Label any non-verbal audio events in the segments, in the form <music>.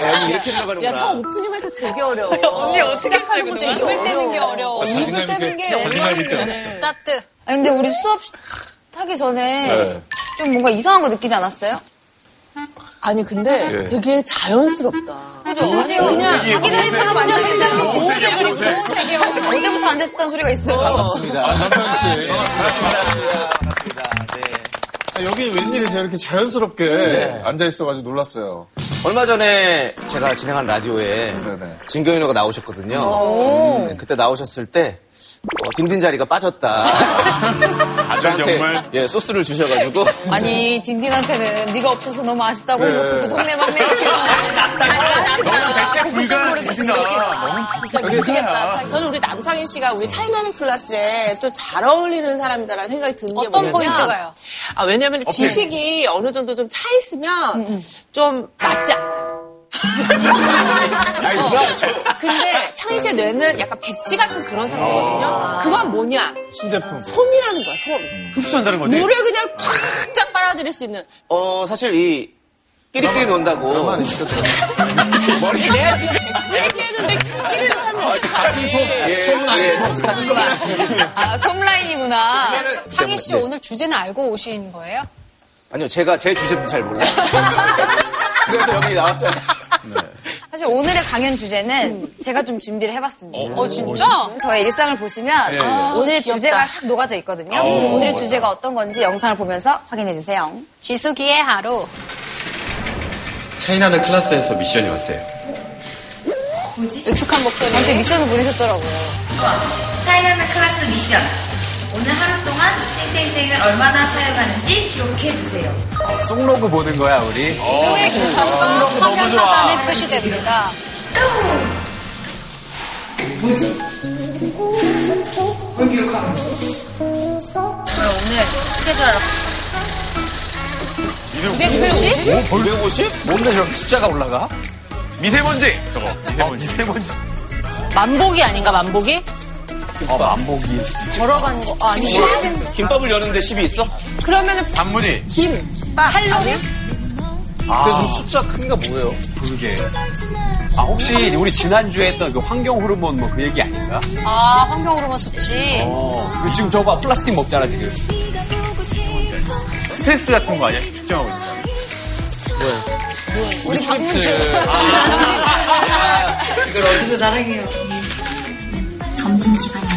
아, 이렇게 들어가는구나. 야, 저 오프닝 할 때 되게 어려워. 언니 어떻게 하는 진짜 거지? 입을 떼는 게 어려워. 자, 입을 떼는 있게, 게 자신감 있게. 어려운데. 스타트. 아니, 근데 우리 수업 하기 전에 네. 좀 뭔가 이상한 거 느끼지 않았어요? 아니, 근데 예. 되게 자연스럽다. 그죠? 그냥 자기들처럼 앉아있잖아요. 보색이야, 보색. 보색이요. 어제부터 앉아있었다는 소리가 있어요. 반갑습니다. 아, 남편 씨. 반갑습니다. 여기 웬일이세요? 이렇게 자연스럽게 네. 앉아 있어가지고 놀랐어요. 얼마 전에 제가 진행한 라디오에 네네. 진경이 누가 나오셨거든요. 네, 그때 나오셨을 때 어, 딘딘 자리가 빠졌다. <laughs> 저한테 정말? 예 소스를 주셔가지고 아니, 딘딘한테는 네가 없어서 너무 아쉽다고 네. 해놓고서 동네 막내 이렇게. 대체 그때 모르겠어. 진짜 미치겠다. 저는 우리 남창희 씨가 우리 차이나는 클래스에 또 잘 어울리는 사람이다라는 생각이 드는 게 어떤 뭐냐면 포인트가요? 아, 왜냐면 지식이 어느 정도 좀 차 있으면 좀 맞지 않아요. 어. 근데 창희 씨의 뇌는 약간 백지 같은 그런 상태거든요. 그건 뭐냐? 신제품. 솜이라는 거야, 솜. 흡수한다는 거지. 물을 그냥 쫙쫙 빨아들일 수 있는. 어 사실 이 끼리끼리 논다고 머리 내가 지금 백지 얘기했는데 끼리를 하면 같은 솜 예, 솜라인, 예, 솜. 같은 솜 아, 솜라인이구나. 창희 씨 오늘 주제는 알고 오신 거예요? 아니요 제가 제 주제도 잘 몰라요. <laughs> 그래서 여기 나왔잖아요. 사실 오늘의 강연 주제는 제가 좀 준비를 해봤습니다. 어, 진짜? 저의 일상을 보시면 예, 예. 오늘의 주제가 싹 녹아져 있거든요. 오 늘의 주제가 어떤 건지 영상을 보면서 확인해 주세요. 지수기의 하루. 차이나는 클래스에서 미션이 왔어요. 익숙한 목소리. 저한테 미션을 보내셨더라고요. 차이나는 클래스 미션. 오늘 하루 동안 땡땡땡을 얼마나 사용하는지 기록해 주세요. 송로그 보는 거야, 우리. 후의 기사가 화면 하단에 표시됩니다. 그럼 오늘 스케줄 알아봅시다. 250? 250? 뭔데 저렇게 숫자가 올라가? 미세먼지! 저거. 어, 미세먼지. <laughs> 만복이 아닌가, 만 복이? 어, 만복이. 걸어가는 거. 아, 아니, 김밥을 여는데 10이 있어? 그러면은 단무지. 팔로는 그래서 숫자 큰가 뭐예요? 그게. 아, 혹시 우리 지난주에 했던 그 환경 호르몬 뭐 그 얘기 아닌가? 아, 환경 호르몬 수치. 어. 지금 저거 봐, 플라스틱 먹잖아, 지금. 스트레스 같은 거 아니야? 측정하고 있는 우리 방문지. <laughs>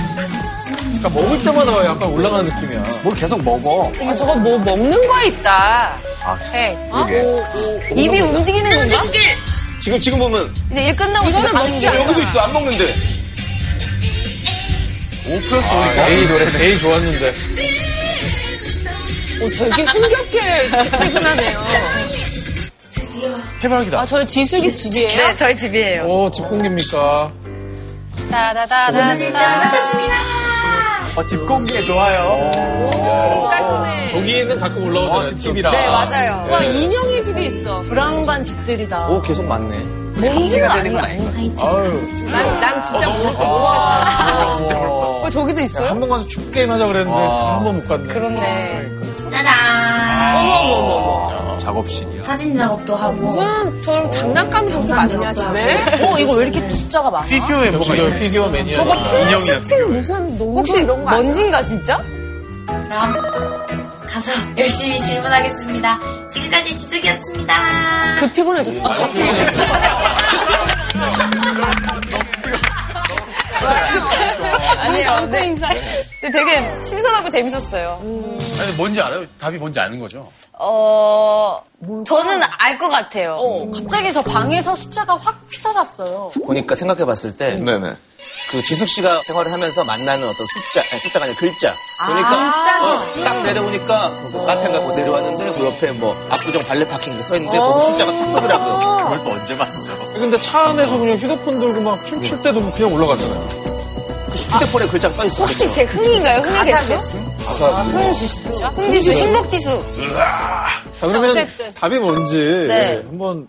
그러니까 먹을 때마다 약간 올라가는 느낌이야. 뭘 계속 먹어. 아, 저거 뭐 먹는 거 있다. 아, 해. 그러게. 입이 움직이는 건가? 지금 지금 보면 이제 일 끝나고 집에 이거는 가는. 않아. 여기도 있어 안 먹는데 5 플러스 5니까. A 노래, A 좋았는데. 오, 되게 흥겹게 퇴근하네요. 해바라기다. 아, 저희 지숙이 집이에요? 네, 저희 집이에요. 오, 집 공개입니까? 따다다다다. 어, 집 공개 좋아요. 깔끔해. 저기는 가끔 올라오잖아요. 어, 집 TV라. 네, 맞아요. 와, 인형의 집이 있어. 불황반 집들이다. 오 계속 많네 뭔지는 아니에요. 아유, 난, 난 진짜 모르, 모르겠어. 어, 어, 저기도 있어요? 한 번 가서 축구 게임 하자 그랬는데 아. 한번 못 갔네. 그렇네. 짜잔! 작업실이야. 사진 작업도 하고. 무슨 저런 장난감 정도 많으냐, 집에? 어, 이거 왜 이렇게 숫자가 많아? 피규어에 뭐가 저 피규어 매니아. 저거 인형이야. 플라스틱 무슨 농구 혹시 이런 거 아니야? 먼지인가, 진짜? 그럼 가서 열심히 질문하겠습니다. 지금까지 지숙이었습니다. 그 피곤해졌어. 아니에요. 네. 인사. 근데 되게 신선하고 재밌었어요. 아니, 뭔지 알아요? 답이 뭔지 아는 거죠? 어, 저는 알 것 같아요. 갑자기 저 방에서 숫자가 확 치솟았어요. 보니까 생각해봤을 때 네네. 그 지숙 씨가 생활을 하면서 만나는 어떤 숫자, 아니, 숫자가 아니라 글자. 그러니까 어, 딱 내려오니까 그 카페인가 고 내려왔는데 그 옆에 뭐 압구정 발레 파킹 이렇게 써있는데 거기 숫자가 딱 뜨더라고요. 그걸 또 언제 봤어? 근데 차 안에서 그냥 휴대폰 들고 막 춤출 때도 그냥 올라가잖아요. 그 휴대폰에 글자가 떠있어. 혹시 제 흥인가요? 흥이 됐어? 가사. 흥지수, 행복지수. 자, 그러면 어쨌든. 답이 뭔지 네. 한번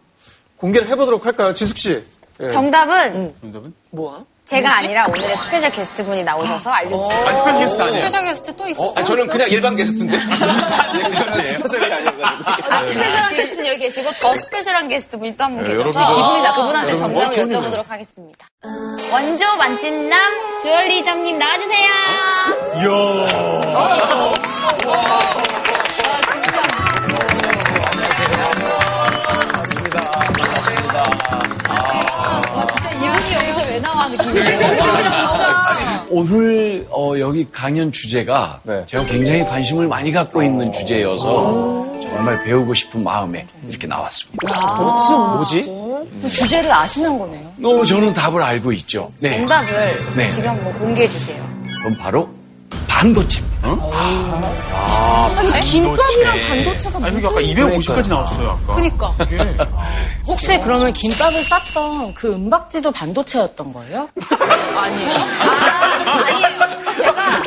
공개를 해보도록 할까요? 지숙 씨. 예. 정답은 정답은? 뭐야? 제가 아니라 오늘의 special guest 분이 나오셔서 알려주세요. 아니, special guest 아니에요? special guest 또 있었어요? 아, 저는 그냥 일반 게스트인데. <laughs> 저는 special이 아니어가지고. 아, special한 guest는 여기 계시고 더 special한 guest 분이 또 한분 네, 계셔서 여러분, 기분이 나 아, 그분한테 정답을 어. 여쭤보도록 하겠습니다. 원조 만찢남 주얼리 점님 나와주세요. 진짜 나와 느낌이에요? 진짜 진짜. 오늘 어, 여기 강연 주제가 제가 굉장히 관심을 많이 갖고 있는 주제여서 정말 배우고 싶은 마음에 이렇게 나왔습니다. 뭐지? 주제를 아시는 거네요. 어, 저는 답을 알고 있죠. 네. 정답을 네. 지금 한번 공개해 주세요. 그럼 바로 반도체입니다. 김밥이랑 반도체가 아니, 여기 아까 250까지 나왔어요, 아까. 그니까. 혹시 그러면 김밥을 쌌던 그 은박지도 반도체였던 거예요? 아니에요. 아, 아니에요. 제가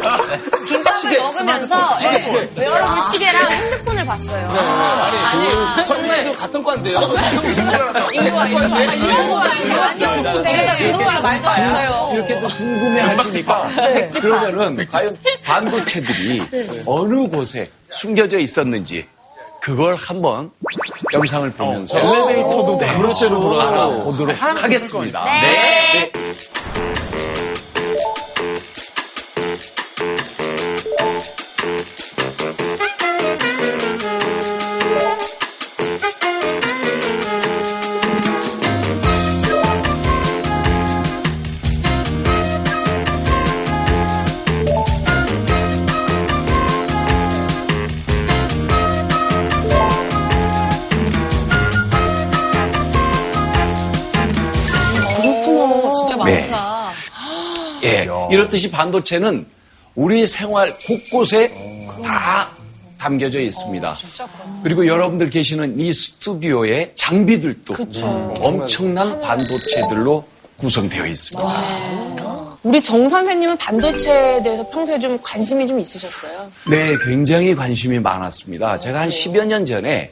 김밥을 먹으면서 예, 웨어러블 시계랑 핸드폰을 봤어요. 아니, 선미 씨도 같은 과인데요. 아니요. 내가 그동안 말도 안 써요. 이렇게 또 궁금해 하시니까. 그러면은 과연 반도체들이 어느 곳에 숨겨져 있었는지 그걸 한번 영상을 보면서 엘리베이터도 반도체로 돌아가. 알아보도록 하겠습니다. 네. 이렇듯이 반도체는 우리 생활 곳곳에 다 담겨져 있습니다. 그리고 여러분들 계시는 이 스튜디오의 장비들도 엄청난 반도체들로 구성되어 있습니다. 우리 정 선생님은 반도체에 대해서 평소에 좀 관심이 좀 있으셨어요? 네, 굉장히 관심이 많았습니다. 제가 한 10여 년 전에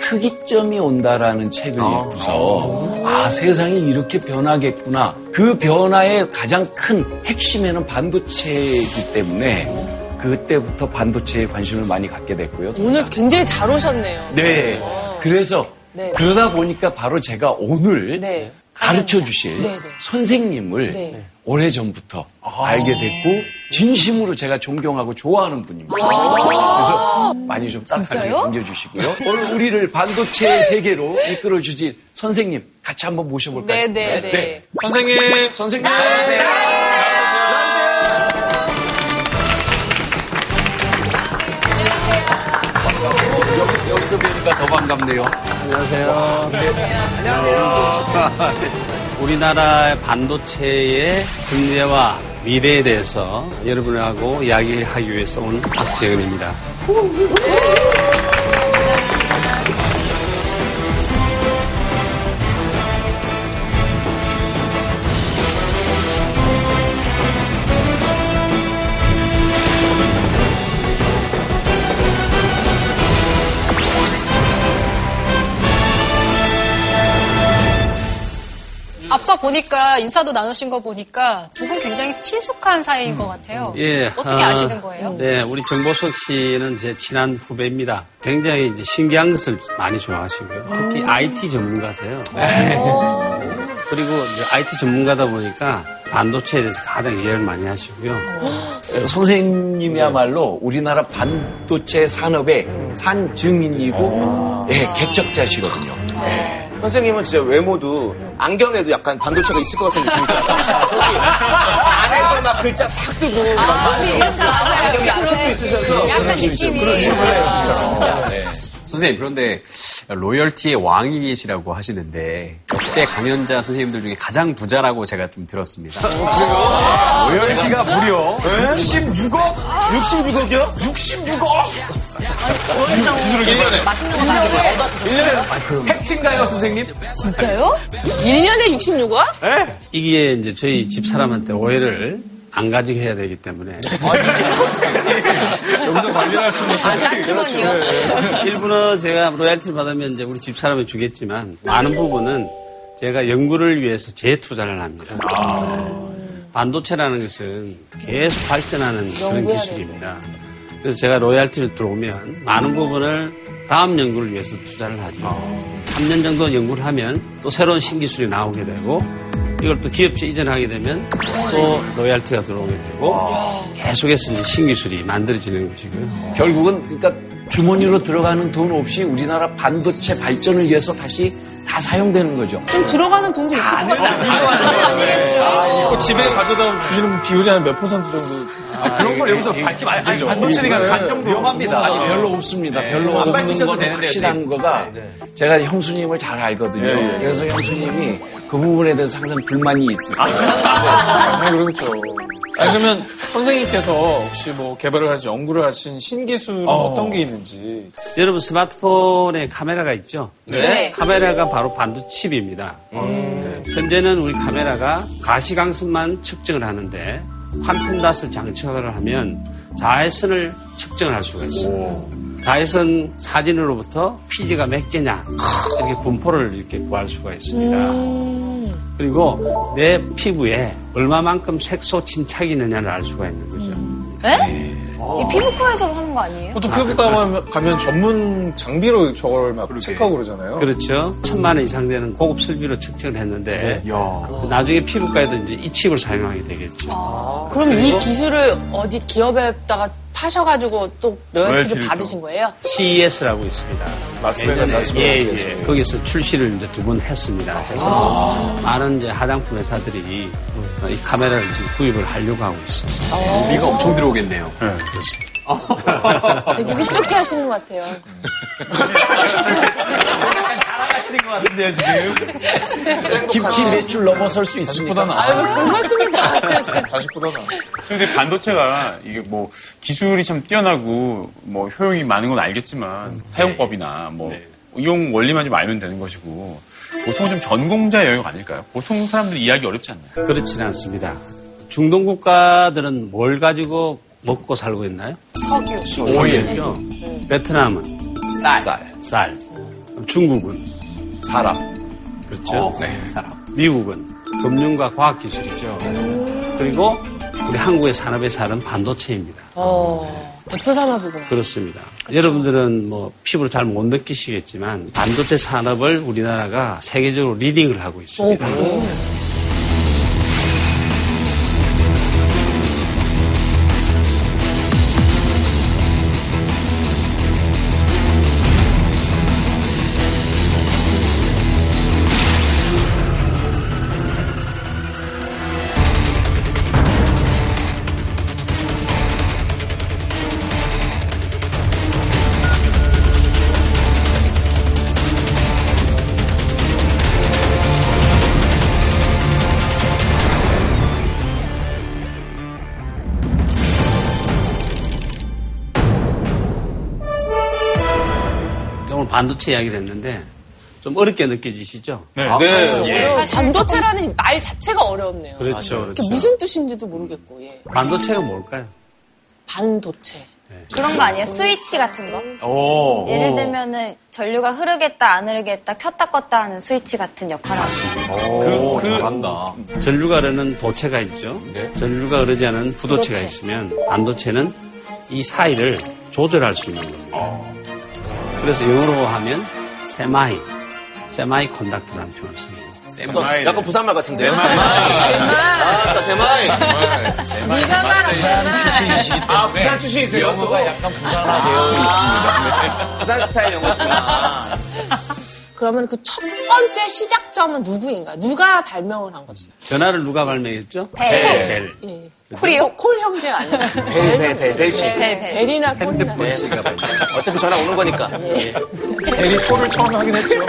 특이점이 온다라는 책을 읽고서 아, 세상이 이렇게 변하겠구나. 그 변화의 가장 큰 핵심에는 반도체이기 때문에 그때부터 반도체에 관심을 많이 갖게 됐고요. 오늘 굉장히 잘 오셨네요. 네. 그래서 네. 그러다 보니까 바로 제가 오늘 네. 가르쳐 주실 네, 네. 선생님을 네. 오래 전부터 알게 됐고 진심으로 제가 존경하고 좋아하는 분입니다. 아. 그래서 많이 좀 따뜻하게 남겨주시고요. 오늘 우리를 반도체 세계로 이끌어 주실 선생님 같이 한번 모셔볼까요? 네, 네, 네. 선생님. 선생님. 여기, 여기서 뵈니까 더 반갑네요. 우리나라 반도체의 현재와 미래에 대해서 여러분하고 이야기하기 위해서 온 박재근입니다. 보니까 인사도 나누신 거 보니까 두 분 굉장히 친숙한 사이인 것 같아요. 예, 어떻게 아, 아시는 거예요? 네, 우리 정보석 씨는 제 친한 후배입니다. 굉장히 이제 신기한 것을 많이 좋아하시고요. 특히 IT 전문가세요. 그리고 이제 IT 전문가다 보니까 반도체에 대해서 가장 이해를 많이 하시고요. 선생님이야말로 우리나라 반도체 산업의 산증인이고 예, 개척자시거든요. 선생님은 진짜 외모도 안경에도 약간 반도체가 있을 것 같은 느낌이잖아요. 안에서 막 글자 싹 뜨고 막 안경에 안색도 있으셔서 약간 느낌이. 선생님, 그런데 로열티의 왕이시라고 하시는데 역대 강연자 선생님들 중에 가장 부자라고 제가 좀 들었습니다. 로열티가 무려 66억? 66억이요? 66억! 팩트인가요, 선생님? 1년에 66원? 이게 이제 저희 집 사람한테 오해를 안 가지게 해야 되기 때문에. 여기서 관리하시는 아, 딴 주머니요? <laughs> 일부는 제가 로얄티를 받으면 이제 우리 집사람에 주겠지만 많은 부분은 제가 연구를 위해서 재투자를 합니다. 반도체라는 것은 계속 발전하는 그런 기술입니다. 그래서 제가 로얄티를 들어오면 많은 부분을 다음 연구를 위해서 투자를 하죠. 3년 정도 연구를 하면 또 새로운 신기술이 나오게 되고 이걸 또 기업체 이전하게 되면 또 로얄티가 들어오게 되고 계속해서 이제 신기술이 만들어지는 것이고요. 결국은 그러니까 주머니로 들어가는 돈 없이 우리나라 반도체 발전을 위해서 다시 다 사용되는 거죠. 좀 들어가는 돈도 있을 것 같아요. 아니겠죠. 그 집에 가져다 주시는 비율이 한 몇 퍼센트 정도? 그런 걸 여기서 밝히 말, 아니, 반도체니까 반 정도 위험합니다. 아니, 별로 없습니다. 별로 안 밝히셔도 건 되는데, 확실한 거가 제가 형수님을 잘 알거든요. 그래서 형수님이 그 부분에 대해서 항상 불만이 있으세요. 아, 그렇죠. 아니, 그러면 선생님께서 혹시 뭐 개발을 하시, 연구를 하신 신기술은 어. 떤게 있는지. 여러분 스마트폰에 카메라가 있죠? 네. 카메라가 바로 반도 칩입니다. 네. 현재는 우리 카메라가 가시광선만 측정을 하는데 환풍닷을 장착을 하면 자외선을 측정을 할 수가 있습니다. 자외선 사진으로부터 피지가 몇 개냐 이렇게 분포를 이렇게 구할 수가 있습니다. 그리고 내 피부에 얼마만큼 색소 침착이 있느냐를 알 수가 있는 거죠. 에? 이 피부과에서 하는 거 아니에요? 보통 피부과 가면, 가면 전문 장비로 저걸 막 체크하고 그러잖아요. 그렇죠. 천만 원 이상 되는 고급 설비로 측정을 했는데 나중에 피부과에도 이제 이 칩을 사용하게 되겠죠. 그럼 이 기술을 어디 기업에다가 파셔가지고 또 로열티를 받으신 거예요? CES라고 있습니다. 라스베가스. 예, 예. 거기서 출시를 이제 두 번 했습니다. 그래서 많은 이제 화장품 회사들이 이 카메라를 지금 구입을 하려고 하고 있습니다. 우리가 엄청 들어오겠네요. 네, 그렇습니다. 되게 흡족해 하시는 것 같아요. <laughs> 잘하시는 것 같은데요, 지금. 김치 매출 넘어설 수 있습니다. 아유, 별 말씀이다. 하세요. 자식보다 나. 근데 반도체가 이게 뭐 기술이 참 뛰어나고 뭐 효용이 많은 건 알겠지만 사용법이나 뭐 이용 원리만 좀 알면 되는 것이고 보통 좀 전공자 영역 아닐까요? 보통 사람들이 이해하기 어렵지 않나요? 그렇지는 않습니다. 중동 국가들은 뭘 가지고 먹고 살고 있나요? 석유. 오일이죠. 베트남은 쌀. 쌀. 그럼 중국은 사람. 그렇죠. 네, 사람. 미국은 금융과 과학기술이죠. 그리고 우리 한국의 산업의 살은 반도체입니다. 어, 대표 산업이구나. 그렇습니다. 여러분들은 뭐 피부로 잘 못 느끼시겠지만 반도체 산업을 우리나라가 세계적으로 리딩을 하고 오, 있습니다. 그래요? 오 반도체 이야기를 했는데 좀 어렵게 느껴지시죠? 네. 네, 사실 반도체라는 말 자체가 어렵네요. 그렇죠. 그렇죠. 무슨 뜻인지도 모르겠고, 예. 반도체가 뭘까요? 반도체. 그런 거 아니에요? 스위치 같은 거? 오. 예를 들면은 전류가 흐르겠다 안 흐르겠다 켰다 껐다 하는 스위치 같은 역할을 하죠. 오, 잘한다. 전류가 흐르는 도체가 있죠. 전류가 흐르지 않은 부도체가 부도체. 있으면 반도체는 이 사이를 조절할 수 있는 겁니다. 그래서 영어로 하면 semi, semiconductor라는 표현을 씁니다. 약간, 약간 부산말 같은데요? 세마이. 아, 세마이. 네가 말한 세마이. 아, 부산 출신이세요? 영어가 약간 부산화 되어 있습니다. 부산 스타일 영어시구나. 그러면 그 첫 번째 시작점은 누구인가? 누가 발명을 한 거죠? 전화를 누가 발명했죠? 벨. 벨. 예. Call이요? Call 형제가 아니라. 벨, 벨, 벨, 벨 씨. 벨, 벨. 벨이나 call이나. 핸드폰 씨가 발명. 어차피 전화 오는 거니까. 벨이 call을 처음 하긴 했죠. <laughs>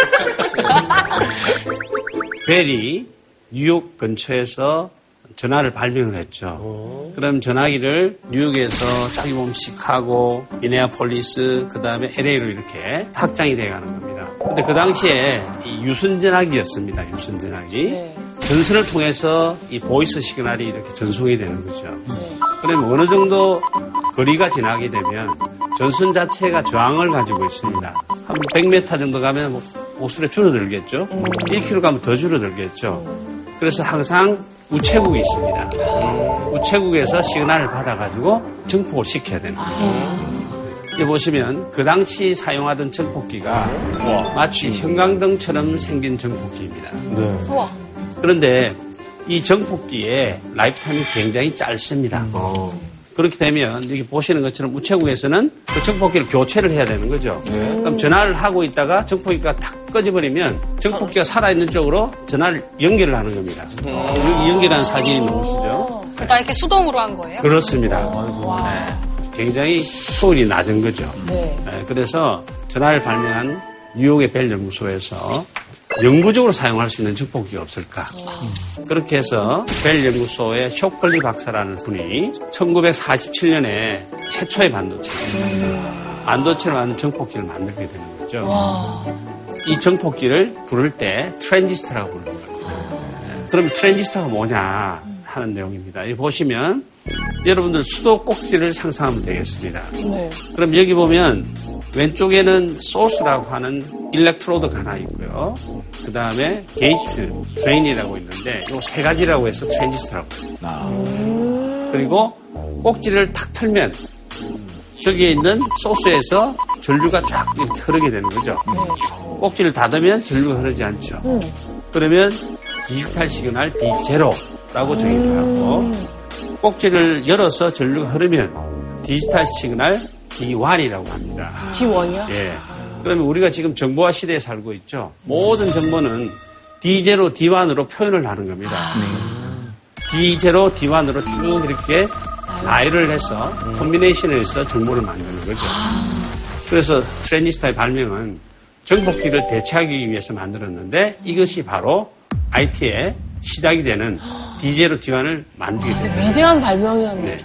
벨이 뉴욕 근처에서 전화를 발명을 했죠. 그럼 전화기를 뉴욕에서 저기 보면 시카고, 미네아폴리스, 그 다음에 LA로 이렇게 확장이 돼가는 겁니다. 근데 그 당시에 이 유선전화기였습니다. 유선전화기. 네. 전선을 통해서 이 voice signal이 이렇게 전송이 되는 거죠. 그러면 어느 정도 거리가 지나게 되면 전선 자체가 저항을 가지고 있습니다. 한 100m 정도 가면 뭐 목소리 줄어들겠죠. 1km 가면 더 줄어들겠죠. 그래서 항상 우체국이 있습니다. 우체국에서 signal을 받아가지고 증폭을 시켜야 되는 거예요. 여기 보시면 그 당시 사용하던 증폭기가 마치 형광등처럼 생긴 증폭기입니다. 우와. 그런데 이 증폭기의 lifetime이 굉장히 짧습니다. 그렇게 되면 여기 보시는 것처럼 우체국에서는 그 증폭기를 교체를 해야 되는 거죠. 그럼 전화를 하고 있다가 증폭기가 탁 꺼져버리면 증폭기가 살아있는 쪽으로 전화를 연결을 하는 겁니다. 여기 연결한 사진이 나오시죠? 다 이렇게 수동으로 한 거예요? 그렇습니다. 네. 굉장히 효율이 낮은 거죠. 네. 네, 그래서 전화를 발명한 뉴욕의 벨 연구소에서 영구적으로 사용할 수 있는 증폭기가 없을까. 그렇게 해서 벨 연구소의 쇼클리 박사라는 분이 1947년에 최초의 반도체, 반도체로 만든 증폭기를 만들게 되는 거죠. 이 증폭기를 부를 때 트랜지스터라고 부르는 겁니다. 네, 그럼 트랜지스터가 뭐냐 하는 내용입니다. 여기 보시면 여러분들 수도 꼭지를 상상하면 되겠습니다. 네. 그럼 여기 보면 왼쪽에는 source라고 하는 electrode가 하나 있고요. 그 다음에 gate, drain이라고 있는데 이 세 가지라고 해서 트랜지스터라고 합니다. 그리고 꼭지를 탁 틀면 저기에 있는 소스에서 전류가 쫙 이렇게 흐르게 되는 거죠. 꼭지를 닫으면 전류가 흐르지 않죠. 그러면 디지털 시그널 D0라고 정의를 하고 꼭지를 열어서 전류가 흐르면 디지털 시그널 D1이라고 합니다. D1이요? 예. 그러면 우리가 지금 정보화 시대에 살고 있죠. 모든 정보는 D0, D1으로 표현을 하는 겁니다. D0, D1으로 쭉 이렇게 나열을 해서 콤비네이션을 해서 정보를 만드는 거죠. 그래서 트랜지스터의 발명은 정복기를 대체하기 위해서 만들었는데 이것이 바로 IT의 시작이 되는 D0, D1을 만들게 됩니다. 위대한 발명이었네. 네.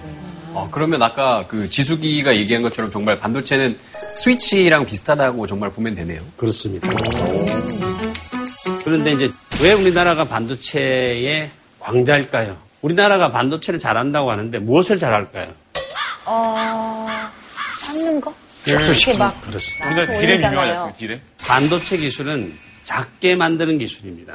어, 그러면 아까 그 지수기가 얘기한 것처럼 정말 반도체는 스위치랑 비슷하다고 정말 보면 되네요. 그렇습니다. 그런데 이제 왜 우리나라가 반도체의 광자일까요? 우리나라가 반도체를 잘한다고 하는데 무엇을 잘할까요? 어, 쌓는 거? 축소시키는 막 그렇습니다. 우리나라 디램 올리잖아요. 유명하지 않습니까? 디램? 반도체 기술은 작게 만드는 기술입니다.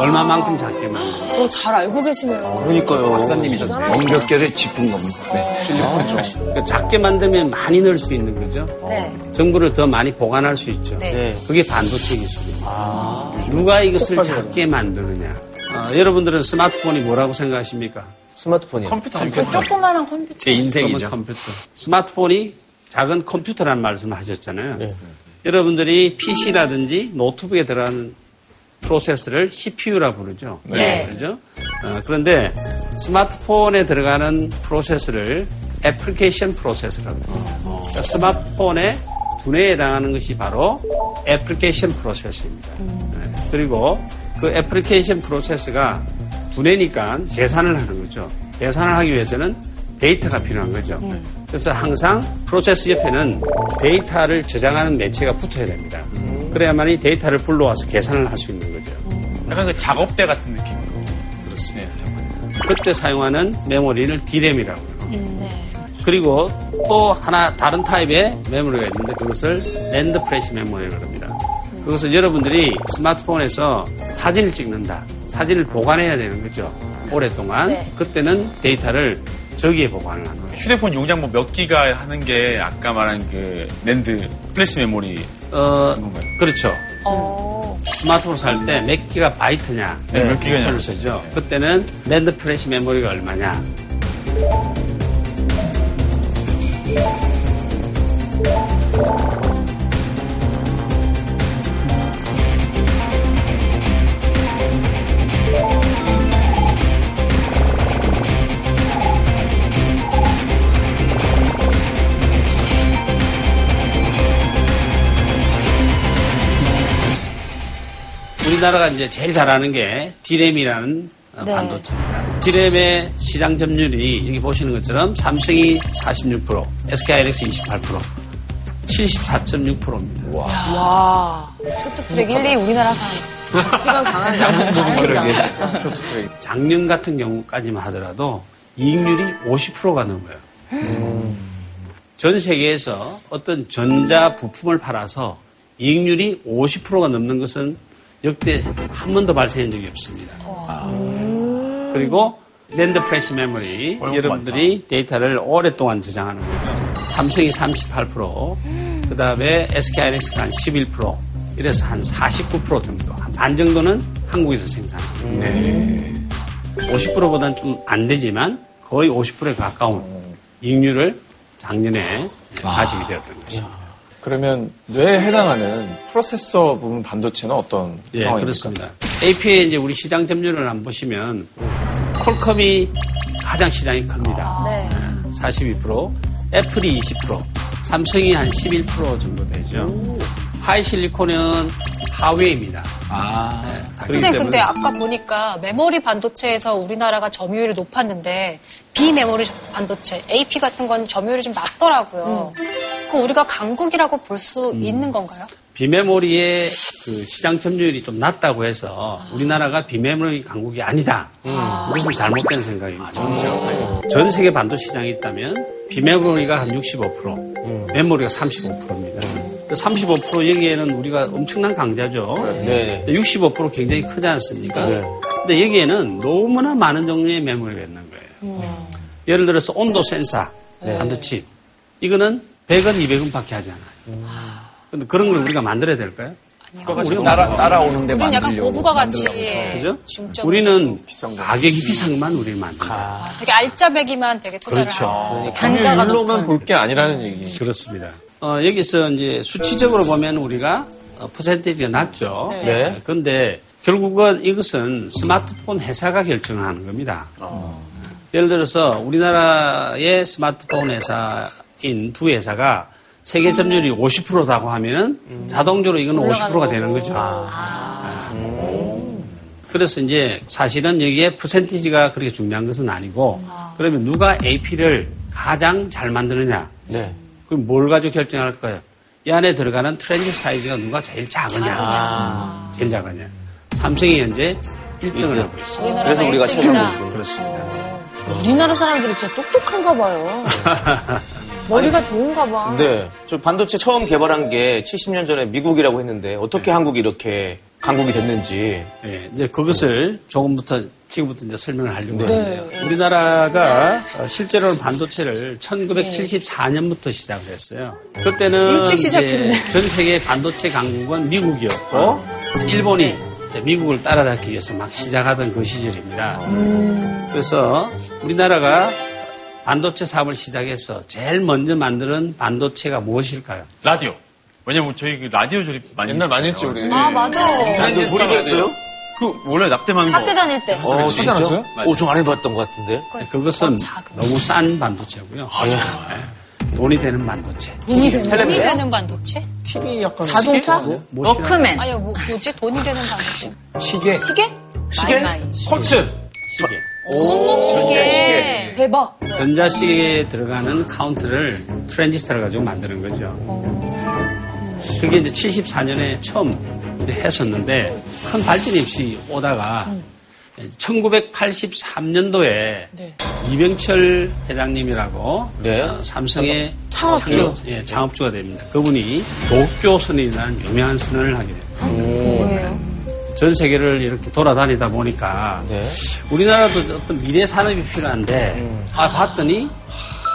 얼마만큼 작게 만드는 어, 잘 알고 계시네요. 그러니까요. 박사님이셨네. 완벽결에 짚은 겁니다. 네. 실리콘이죠. 그러니까 작게 만들면 많이 넣을 수 있는 거죠. 네. 정보를 더 많이 보관할 수 있죠. 네. 그게 반도체 기술입니다. 누가 이것을 작게 만드느냐? 어, 여러분들은 스마트폰이 뭐라고 생각하십니까? 스마트폰이요. 컴퓨터. 조그마한 컴퓨터. 제 인생이죠. 컴퓨터. 스마트폰이 작은 컴퓨터라는 말씀을 하셨잖아요. 여러분들이 PC라든지 노트북에 들어가는 프로세서를 CPU라 부르죠. 네. 그렇죠? 어, 그런데 스마트폰에 들어가는 프로세서를 애플리케이션 프로세서라고 합니다. 그러니까 스마트폰의 두뇌에 해당하는 것이 바로 애플리케이션 프로세서입니다. 네. 그리고 그 애플리케이션 프로세서가 두뇌니까 계산을 하는 거죠. 계산을 하기 위해서는 데이터가 필요한 거죠. 그래서 항상 프로세서 옆에는 데이터를 저장하는 매체가 붙어야 됩니다. 그래야만 이 데이터를 불러와서 계산을 할 수 있는 거죠. 약간 그 작업대 같은 느낌으로. 그렇습니다. 그때 사용하는 메모리를 D램이라고 해요. 그리고 또 하나 다른 타입의 메모리가 있는데 그것을 낸드 플래시 메모리라고 합니다. 그것을 여러분들이 스마트폰에서 사진을 찍는다. 사진을 보관해야 되는 거죠. 오랫동안. 네. 그때는 데이터를 저기에 보관을 하는 거예요. 휴대폰 용량 뭐 몇 기가 하는 게 아까 말한 그 낸드 플래시 메모리 어, 건가요? 그렇죠. 어. 스마트폰 살 때 몇 기가 바이트냐, 네, 몇 기가냐. 를 쓰죠. 그때는 낸드 플래시 메모리가 얼마냐. 우리나라가 이제 제일 잘하는 게 디램이라는 어, 네. 반도체입니다. 디램의 시장 점유율이 여기 보시는 것처럼 삼성이 46%, SK하이닉스 28%, 74.6%입니다. 와. 쇼트트랙 1, 2 우리나라 사람. <laughs> 작지만 강한 작년 같은 경우까지만 하더라도 이익률이 50%가 넘어요. 전 세계에서 어떤 전자 부품을 팔아서 이익률이 50%가 넘는 것은 역대 한 번도 발생한 적이 없습니다. 그리고 낸드 플래시 메모리 여러분들이 데이터를 오랫동안 저장하는 거죠. 삼성이 38%, 그 다음에 SK하이닉스가 한 11%, 이래서 한 49% 정도, 한 반 정도는 한국에서 생산합니다. 50%보다는 좀 안 되지만 거의 50%에 가까운 이익률을 작년에 가지게 되었던 것입니다. 그러면 뇌에 해당하는 프로세서 부분 반도체는 어떤 예, 상황입니까? 그렇습니다. AP의 이제 우리 시장 점유율을 한번 보시면 콜컴이 가장 시장이 큽니다. 네. 42%, 애플이 20%, 삼성이 한 11% 정도 되죠. 하이실리콘은 하웨이입니다. 아. 네, 선생님, 근데 때문에 아까 보니까 메모리 반도체에서 우리나라가 점유율이 높았는데 비메모리 반도체, AP 같은 건 점유율이 좀 낮더라고요. 그 우리가 강국이라고 볼수 음. 있는 건가요? 비메모리의 그 시장 점유율이 좀 낮다고 해서 우리나라가 비메모리 강국이 아니다. 그것은 잘못된 생각입니다. 전 세계 반도체 시장이 있다면 비메모리가 한 65%, 메모리가 35%입니다. 35% 여기에는 우리가 엄청난 강자죠. 네. 65% 굉장히 크지 않습니까? 근데 여기에는 너무나 많은 종류의 메모리가 있는 거예요. 예를 들어서 온도 센서, 반도체. 이거는 100원, 200원 밖에 하지 않아요. 근데 그런 걸 우리가 만들어야 될까요? 우리가 따라, 따라오는데 우리는 약간 고부가 같이. 그죠? 중점을 우리는 가격이 비싼 것만 우리는 만든다. 아, 되게 알짜배기만 되게 투자를 그렇죠. 하고 점유율로만 볼 게 아니라는 얘기. 그렇습니다. 어, 여기서 이제 수치적으로 보면 우리가 어, 퍼센테이지가 낮죠. 네. 그런데 결국은 이것은 스마트폰 회사가 결정을 하는 겁니다. 예를 들어서 우리나라의 스마트폰 회사인 두 회사가 세계 점유율이 50%다고 하면은 자동적으로 이거는 50%가 되는 거죠. 네. 그래서 이제 사실은 여기에 퍼센티지가 그렇게 중요한 것은 아니고 그러면 누가 AP를 가장 잘 만드느냐 네. 그럼 뭘 가지고 결정할 거예요? 이 안에 들어가는 트렌드 사이즈가 누가 제일 작으냐, 제일 작으냐. 삼성이 현재 1등을 하고 있어요. 그래서 우리가 1등이다. 최강국이군요. 그렇습니다. 우리나라 사람들이 진짜 똑똑한가 봐요. <laughs> 머리가 좋은가 봐. 네. 저 반도체 처음 개발한 게 70년 전에 미국이라고 했는데 어떻게 한국이 이렇게 강국이 됐는지. 예, 이제 그것을 조금부터 지금부터 이제 설명을 하려고 네. 하는데요. 우리나라가 어, 실제로는 반도체를 1974년부터 시작을 했어요. 그때는 일찍 이제 시작했네. 전 세계 반도체 강국은 미국이었고 일본이 이제 미국을 따라잡기 위해서 막 시작하던 그 시절입니다. 그래서 우리나라가 반도체 사업을 시작해서 제일 먼저 만드는 반도체가 무엇일까요? 라디오. 왜냐면 저희 그 라디오 조립 많이 옛날 많이 했어요. 했지, 우리. 아, 맞아. 조립했어요? 그 원래 납땜하는 거. 학교 다닐 때. 어, 진짜? 않았어요? 어, 좀 안 해봤던 것 같은데. 그것은. 너무 싼 반도체고요. 네. 돈이 되는 반도체. 돈이 되는 반도체? TV 약간. 자동차? 뭐 워크맨. 아니요, 뭐, 뭐지? 돈이 되는 반도체. 시계. 시계? 시계? 쿼츠. 시계. 시계. 대박. 전자시계에 들어가는 카운터를 트랜지스터를 가지고 만드는 거죠. 그게 이제 74년에 처음 이제 했었는데 큰 발전이 없이 오다가 1983년도에 네. 이병철 회장님이라고 네. 어, 삼성의 창업주. 창업- 예, 창업주가 됩니다. 그분이 도쿄 선언이라는 유명한 선언을 하게 됩니다. 뭐예요? 전 세계를 이렇게 돌아다니다 보니까 네. 우리나라도 어떤 미래 산업이 필요한데 아 봤더니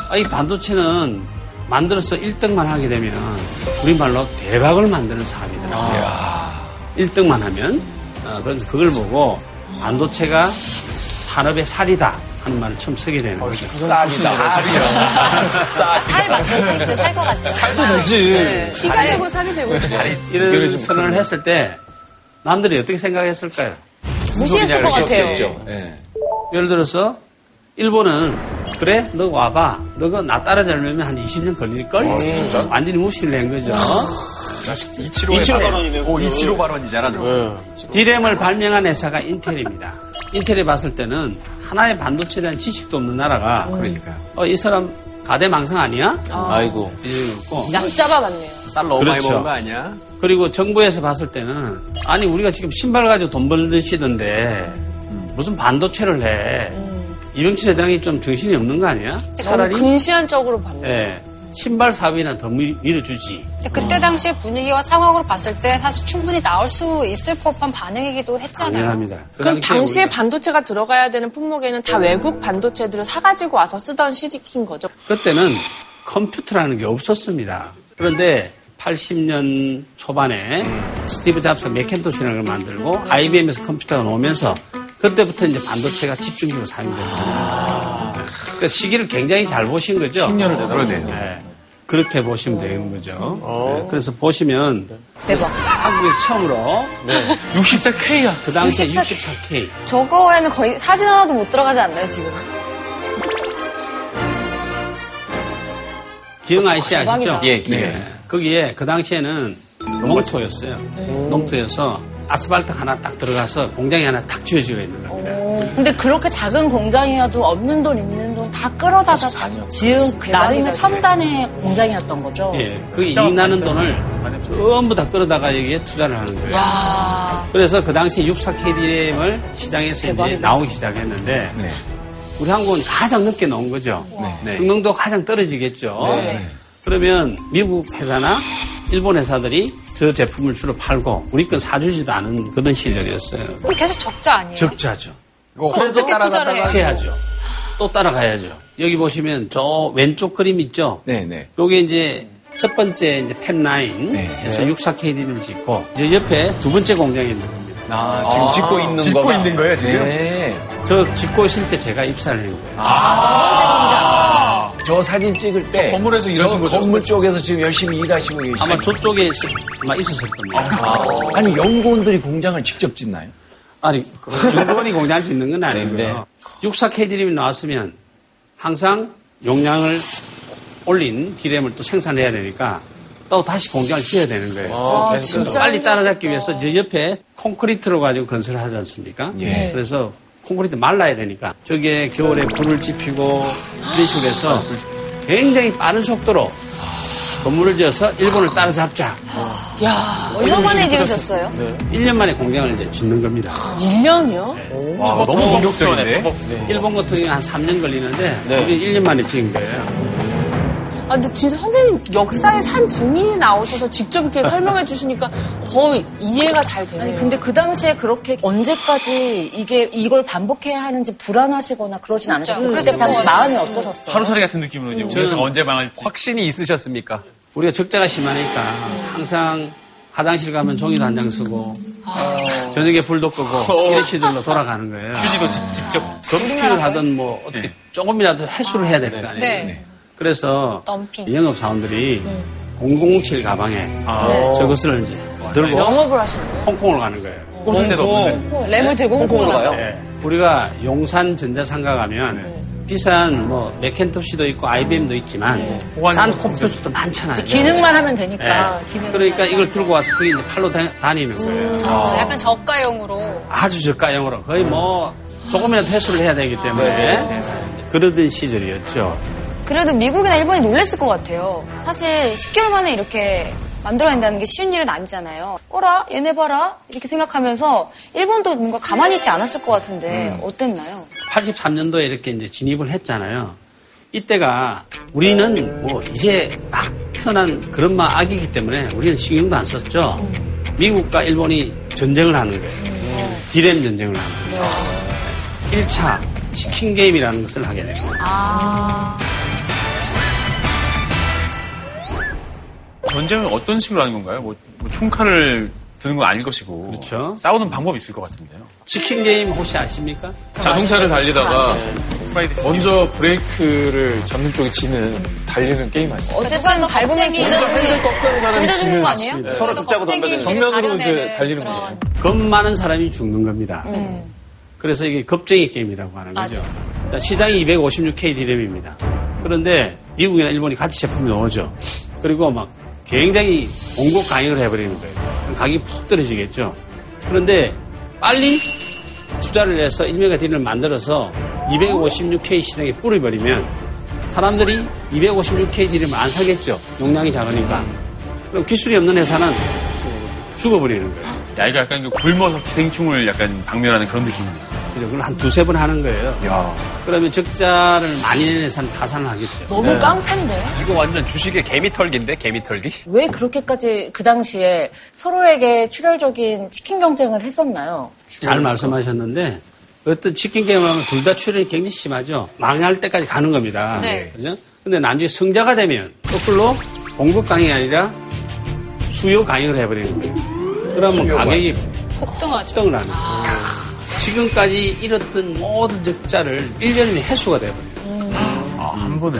아, 이 반도체는 만들어서 1등만 하게 되면 우리말로 대박을 만드는 사업이더라고요. 1등만 하면 어, 그래서 그걸 보고 반도체가 산업의 살이다 하는 말을 처음 쓰게 되는 거죠. 살 맞죠? 진짜 살것 같아요. 살도 되지. 시가 되고 살이 되고 있어. 이런 선언을 했을 때 남들이 어떻게 생각했을까요? 무시했을 것 같아요. 예. 예를 들어서 일본은 그래 너 와봐 너가 나 따라잡으려면 한 20년 걸릴걸 완전히 무시를 한 거죠 이치로 발언이네. 오, 이치로 발언이잖아. 너. 디램을 발명한 회사가 인텔입니다 인텔이 봤을 때는 하나의 반도체에 대한 지식도 없는 나라가 그러니까요. 어, 이 사람 가대망상 아니야? 아이고. 이러고 약 잡아봤네요. 쌀 너무 많이 그렇죠. 먹은 거 아니야? 그리고 정부에서 봤을 때는 아니 우리가 지금 신발 가지고 돈 벌드시던데 무슨 반도체를 해 이병철 회장이 좀 정신이 없는 거 아니야? 너무 차라리 근시안적으로 봤네. 예. 신발 사업이나 더 밀- 밀어주지. 그때 당시에 분위기와 상황으로 봤을 때 사실 충분히 나올 수 있을 법한 반응이기도 했잖아요. 당연합니다. 그 그럼 당시에 우리가 반도체가 들어가야 되는 품목에는 다 외국 반도체들을 사가지고 와서 쓰던 시기인 거죠. 그때는 컴퓨터라는 게 없었습니다. 그런데 80년 초반에 스티브 잡스가 맥켄토시라는 걸 만들고 IBM에서 컴퓨터가 나오면서 그때부터 이제 반도체가 집중적으로 사용이 됐습니다. 그 시기를 굉장히 잘 보신 거죠. 10년을 내다 그러네요. 네. 그렇게 보시면 되는 거죠. 네. 그래서 보시면 대박. 한국에서 처음으로 64K야. 그 당시에 64K. 64K 저거에는 거의 사진 하나도 못 들어가지 않나요, 지금? 기영 아이 씨 아시죠? 예, 기영. 네. 거기에 그 당시에는 농토였어요. 농토여서 아스팔트 하나 딱 들어가서 공장이 하나 딱 지어지고 있는 겁니다. 근데 그렇게 작은 공장이어도 없는 돈 있는 돈 다 끌어다가 지은 그 나름의 첨단의 공장이었던 거죠. 예, 그 이익 나는 돈을 전부 다 끌어다가 여기에 투자를 하는 거예요. 그래서 그 당시 64KDM을 시장에서 이제 나오기 시작했는데 우리 한국은 가장 늦게 나온 거죠. 네. 성능도 가장 떨어지겠죠. 그러면 미국 회사나 일본 회사들이 저 제품을 주로 팔고 우리 건 사주지도 않은 그런 시절이었어요. 그럼 계속 적자 아니에요? 적자죠. 어떻게 투자를? 해야죠. 또 따라가야죠. 여기 보시면 저 왼쪽 그림 있죠? 네네. 요게 이제 첫 번째 이제 팹9에서 네. 64KD를 짓고 이제 옆에 두 번째 공장이 있는 겁니다. 아, 지금 짓고 있는 짓고 거가. 있는 거예요, 지금? 네. 저 짓고 있을 때 제가 입사를 한 거예요. 저 사진 찍을 때 건물에서 일하신 저 거죠? 건물 쪽에서 지금 열심히 일하시고 계시죠. 아마 저쪽에 있, 아마 있었을 겁니다. 아 니 연구원들이 공장을 직접 짓나요? 아니, 연구원이 공장을 짓는 건 아니고요. 64KD림이 나왔으면 항상 용량을 올린 디램을 또 생산해야 되니까 또 다시 공장을 지어야 되는 거예요. 아, 진짜 빨리 따라잡기 위해서 저 옆에 콘크리트로 가지고 건설을 하지 않습니까? 예. 그래서 콘크리트 말라야 되니까 저게 겨울에 불을 지피고 이런 식으로 해서 굉장히 빠른 속도로 건물을 지어서 일본을 따라잡자. 얼마 만에 지으셨어요? 1년 만에 공장을 이제 짓는 겁니다. 1년이요? 와, 너무 공격적인데? 일본 같은 경우는 한 3년 걸리는데 우리 1년 만에 지은 거예요. 아, 근데 진짜 선생님 역사의 산 증인이 나오셔서 직접 이렇게 설명해 주시니까 더 이해가 잘 되네요. 아니, 근데 그 당시에 그렇게 언제까지 이게, 이걸 반복해야 하는지 불안하시거나 그러진 않으셨어요? 그때 당시. 마음이 어떠셨어요? 하루살이 같은 느낌으로 이제 우리 회사가 언제 망할지. 확신이 있으셨습니까? 우리가 적자가 심하니까 항상 화장실 가면 종이도 한 장 쓰고 저녁에 불도 끄고 이런 시들로 돌아가는 거예요. 휴지도 직- 직접. 급식을 하든 뭐 어떻게 조금이라도 해수를 해야 될 거 아니에요. 네. 그래서 덤핑. 영업 사원들이 007 가방에 저것을 이제 들고 영업을 하시는 거예요? 홍콩을 가는 거예요. 데도 없는데. 램을 들고 홍콩으로 가요? 네. 우리가 용산 전자상가 가면 비싼 뭐 맥켄토시도 있고 IBM도 있지만 싼 컴퓨터도 많잖아요. 기능만 하면 되니까. 네. 기능. 그러니까 이걸 들고 와서 그게 이제 팔로 다, 다니는 거예요. 그래서 약간 저가용으로 아주 저가형으로 거의 뭐 조금이라도 회수를 해야 되기 때문에 그러던 시절이었죠. 그래도 미국이나 일본이 놀랬을 것 같아요. 사실 10개월 만에 이렇게 만들어낸다는 게 쉬운 일은 아니잖아요. 어라? 얘네 봐라? 이렇게 생각하면서 일본도 뭔가 가만히 있지 않았을 것 같은데 어땠나요? 83년도에 이렇게 이제 진입을 했잖아요. 이때가 우리는 뭐 이제 막 태어난 그런 막 아기이기 때문에 우리는 신경도 안 썼죠. 미국과 일본이 전쟁을 하는 거예요. 디램 전쟁을 하는 거예요. 1차 치킨 게임이라는 것을 하게 됩니다. 전쟁을 어떤 식으로 하는 건가요? 뭐, 뭐 총칼을 드는 건 아닐 것이고. 그렇죠. 싸우는 방법이 있을 것 같은데요. 치킨 게임 혹시 아십니까? 자동차를 달리다가 먼저 브레이크를 잡는 쪽에 지는 달리는 게임 아니에요? 어쨌든 밟으면 뒤는 꺾은 사람이 죽는 거 아니에요? 지는 서로 죽자고 덤벼드는 정면으로 이제 달리는 거죠. 겁 많은 사람이 죽는 겁니다. 그래서 이게 겁쟁이 게임이라고 하는 거죠. 자, 시장이 256K 디램입니다. 그런데 미국이나 일본이 같이 제품이 나오죠. 그리고 막 굉장히 공급 강행을 해버리는 거예요. 가격이 푹 떨어지겠죠. 그런데 빨리 투자를 해서 1메가 딜을 만들어서 256K 시장에 뿌려버리면 사람들이 256K 딜을 안 사겠죠. 용량이 작으니까. 그럼 기술이 없는 회사는 죽어버리는 거예요. 야, 이거 약간 그 굶어서 기생충을 약간 박멸하는 그런 느낌이네요. 그죠? 그걸 한 두세 번 하는 거예요. 그러면 적자를 많이 내는 회사는 파산을 하겠죠. 너무 네. 깡패인데? 이거 완전 주식의 개미털기인데 개미털기? 왜 그렇게까지 그 당시에 서로에게 출혈적인 치킨 경쟁을 했었나요? 잘 말씀하셨는데 어떤 치킨 게임하면 둘 다 출혈이 굉장히 심하죠. 망할 때까지 가는 겁니다. 네. 그죠? 근데 나중에 성자가 되면 거꾸로 공급 강이 아니라 수요 강행을 해버리는 거예요. 그러면 가격이 폭등하죠. 폭등을 하는 거예요. 지금까지 잃었던 모든 적자를 1년이면 해소가 돼버려요. 아, 한 번에.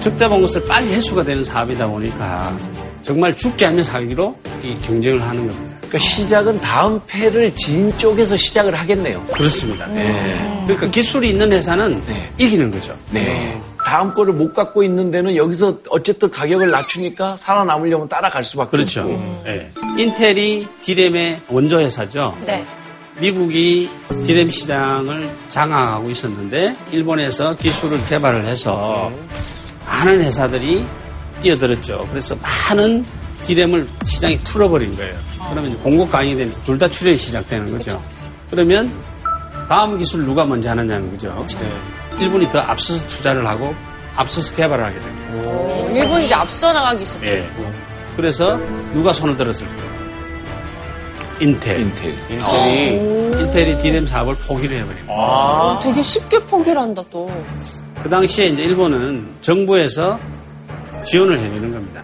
적자 본 것을 빨리 해소가 되는 사업이다 보니까 정말 죽게 하면서 하기로 이 경쟁을 하는 겁니다. 그러니까 시작은 다음 패를 진 쪽에서 시작을 하겠네요. 그렇습니다. 그러니까 기술이 있는 회사는 이기는 거죠. 네. 다음 거를 못 갖고 있는 데는 여기서 어쨌든 가격을 낮추니까 살아남으려면 따라갈 수밖에 그렇죠. 없고. 예. 인텔이 디램의 원조 회사죠. 네. 미국이 디램 시장을 장악하고 있었는데 일본에서 기술을 개발을 해서 많은 회사들이 뛰어들었죠. 그래서 많은 디램을 시장에 풀어버린 거예요. 그러면 공급 강이 되면 둘 다 출혈이 시작되는 거죠. 그러면 다음 기술 누가 먼저 하느냐는 거죠. 네. 일본이 더 앞서서 투자를 하고 앞서서 개발을 하게 됩니다. 일본이 이제 앞서 나가기 시작. 예. 그래서 누가 손을 들었을까요? 인텔. 인텔. 인텔이, 인텔이 디램 사업을 포기를 해버립니다. 어, 되게 쉽게 포기를 한다 또. 그 당시에 이제 일본은 정부에서 지원을 해주는 겁니다.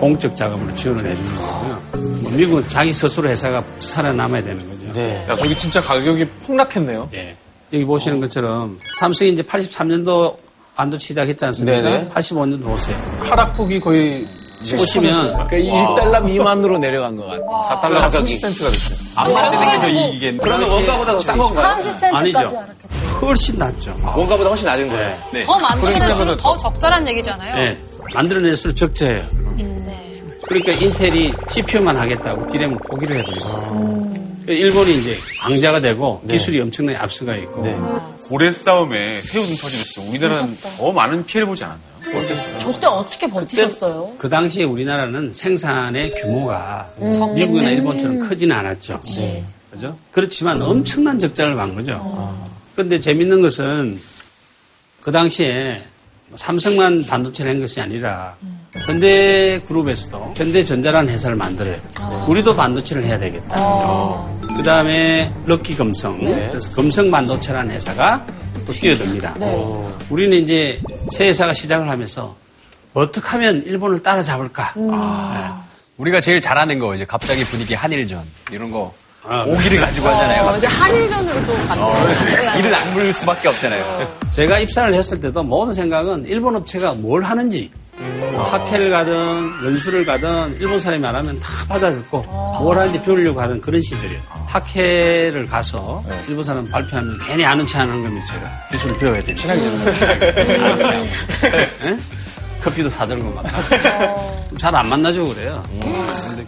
공적 자금으로 지원을 해주는 거고요. 뭐 미국은 자기 스스로 회사가 살아남아야 되는 거죠. 야, 저기 진짜 가격이 폭락했네요. 예. 여기 보시는 것처럼 삼성이 이제 83년도 반도체 시작했지 않습니까? 네네. 85년도 보세요. 하락폭이 거의 보시면 그러니까 1달러 미만으로 내려간 것 같아요. 4달러 가격이 30센트가 됐어요. 안 만드는 게더 이기겠네. 그러면 원가보다 더 싼 건가요? 30센트까지 아니죠. 알았겠다. 훨씬 낫죠. 원가보다 훨씬 낮은 거예요. 네. 더 만들어낼수록 더 적절한 얘기잖아요. 네. 만들어낼수록 적재예요. 그러니까 인텔이 CPU만 하겠다고 디램을 포기를 해버리고 일본이 이제 강자가 되고 기술이 엄청나게 앞서가 있고 고래 싸움에 새우등 터지겠어. 우리나라는 더 많은 피해를 보지 않았나요? 어땠어요? 저때 어떻게 버티셨어요? 그 당시에 우리나라는 생산의 규모가 음. 미국이나 일본처럼 크지는 않았죠. 그죠? 그렇지만 엄청난 적자를 본 거죠. 그런데 재밌는 것은 그 당시에 삼성만 반도체를 한 것이 아니라 현대 그룹에서도 현대전자라는 회사를 만들어요. 우리도 반도체를 해야 되겠다. 그 다음에 럭키 금성. 그래서 금성 반도체라는 회사가 또 뛰어듭니다. 우리는 이제 새 회사가 시작을 하면서 어떻게 하면 일본을 따라잡을까? 우리가 제일 잘하는 거 이제 갑자기 분위기 한일전 이런 거 아, 오기를 가지고 하잖아요. 어, 이제 한일전으로 또 갔네. 이를 악물을 수밖에 없잖아요. 제가 입사를 했을 때도 모든 생각은 일본 업체가 뭘 하는지 뭐 학회를 가든 연수를 가든 일본 사람이 말하면 다 받아듣고 뭘 하는지 배우려고 하는 그런 시절이에요. 학회를 가서 일본 사람 발표하면 괜히 아는 체 하는 겁니다. 제가 기술을 배워야 되니까. 친하게 예? 커피도 사들고 막. 잘 안 만나죠 그래요.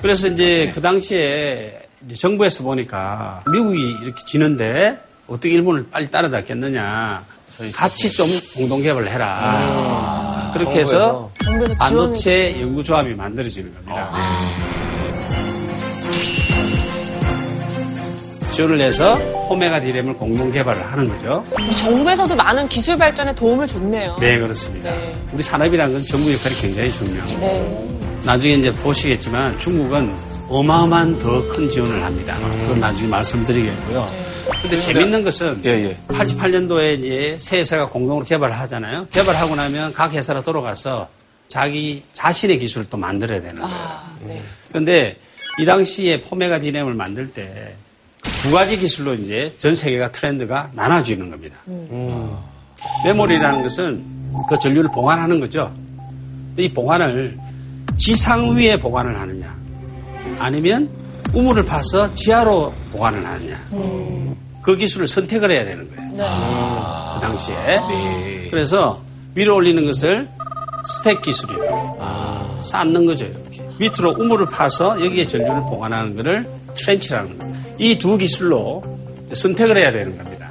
그래서 이제 그 당시에 이제 정부에서 보니까 미국이 이렇게 지는데 어떻게 일본을 빨리 따라잡겠느냐. 같이 좀 공동 개발을 해라. 그렇게 해서 정부에서 반도체 연구조합이 만들어지는 겁니다. 지원을 해서 포메가 디램을 공동 개발을 하는 거죠. 정부에서도 많은 기술 발전에 도움을 줬네요. 네, 그렇습니다. 네. 우리 산업이라는 건 정부 역할이 굉장히 중요하고 네. 나중에 이제 보시겠지만 중국은 어마어마한 더 큰 지원을 합니다. 그건 나중에 말씀드리겠고요. 근데 재밌는 것은 예, 예. 88년도에 이제 새 회사가 공동으로 개발을 하잖아요. 개발하고 나면 각 회사로 돌아가서 자기 자신의 기술을 또 만들어야 되는 거예요. 아, 네. 그런데 이 당시에 포메가 디램을 만들 때 두 가지 기술로 이제 전 세계가 트렌드가 나눠지는 겁니다. 메모리라는 것은 그 전류를 보관하는 거죠. 이 보관을 지상 위에 보관을 하느냐, 아니면 우물을 파서 지하로 보관을 하느냐. 그 기술을 선택을 해야 되는 거예요. 그 당시에. 그래서 위로 올리는 것을 스택 기술이에요. 쌓는 거죠, 이렇게. 밑으로 우물을 파서 여기에 전류를 보관하는 것을 트렌치라는 거예요. 이 두 기술로 선택을 해야 되는 겁니다.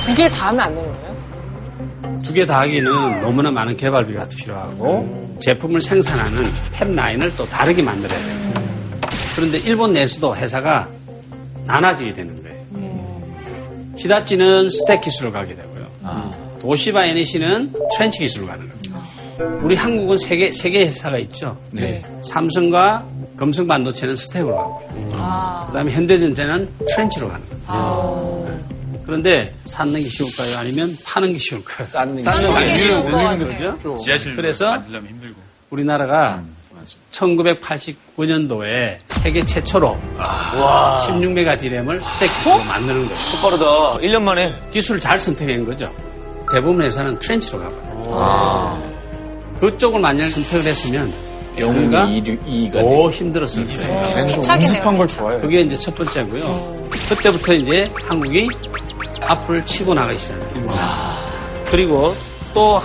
두 개 다 하면 안 되는 거예요? 두 개 다 하기는 너무나 많은 개발비가 필요하고 제품을 생산하는 팹 라인을 또 다르게 만들어야 돼요. 그런데 일본 내에서도 회사가 나눠지게 되는 거예요. 히다치는 스택 기술을 가게 되고요. 도시바 에너시는 트렌치 기술을 가는 겁니다. 우리 한국은 세 개, 세 개 회사가 있죠. 네. 삼성과 금성 반도체는 스택으로 가고요. 그 다음에 현대전자는 트렌치로 가는 겁니다. 그런데 쌓는 게 쉬울까요? 아니면 파는 게 쉬울까요? 쌓는 게 쌓는 게 쉬울. 그죠? 지하실 그래서. 우리나라가 1989년도에 세계 최초로 16메가 디램을 스택으로 만드는 거예요. 빠르다. 1년 만에. 기술을 잘 선택한 거죠. 대부분 회사는 트렌치로 가거든요. 그쪽을 만약 선택을 했으면 이가 더 힘들었을 거예요. 음습한 걸. 좋아해요. 그게 이제 첫 번째고요. 그때부터 이제 한국이 앞을 치고 나가기 시작합니다. 그리고 또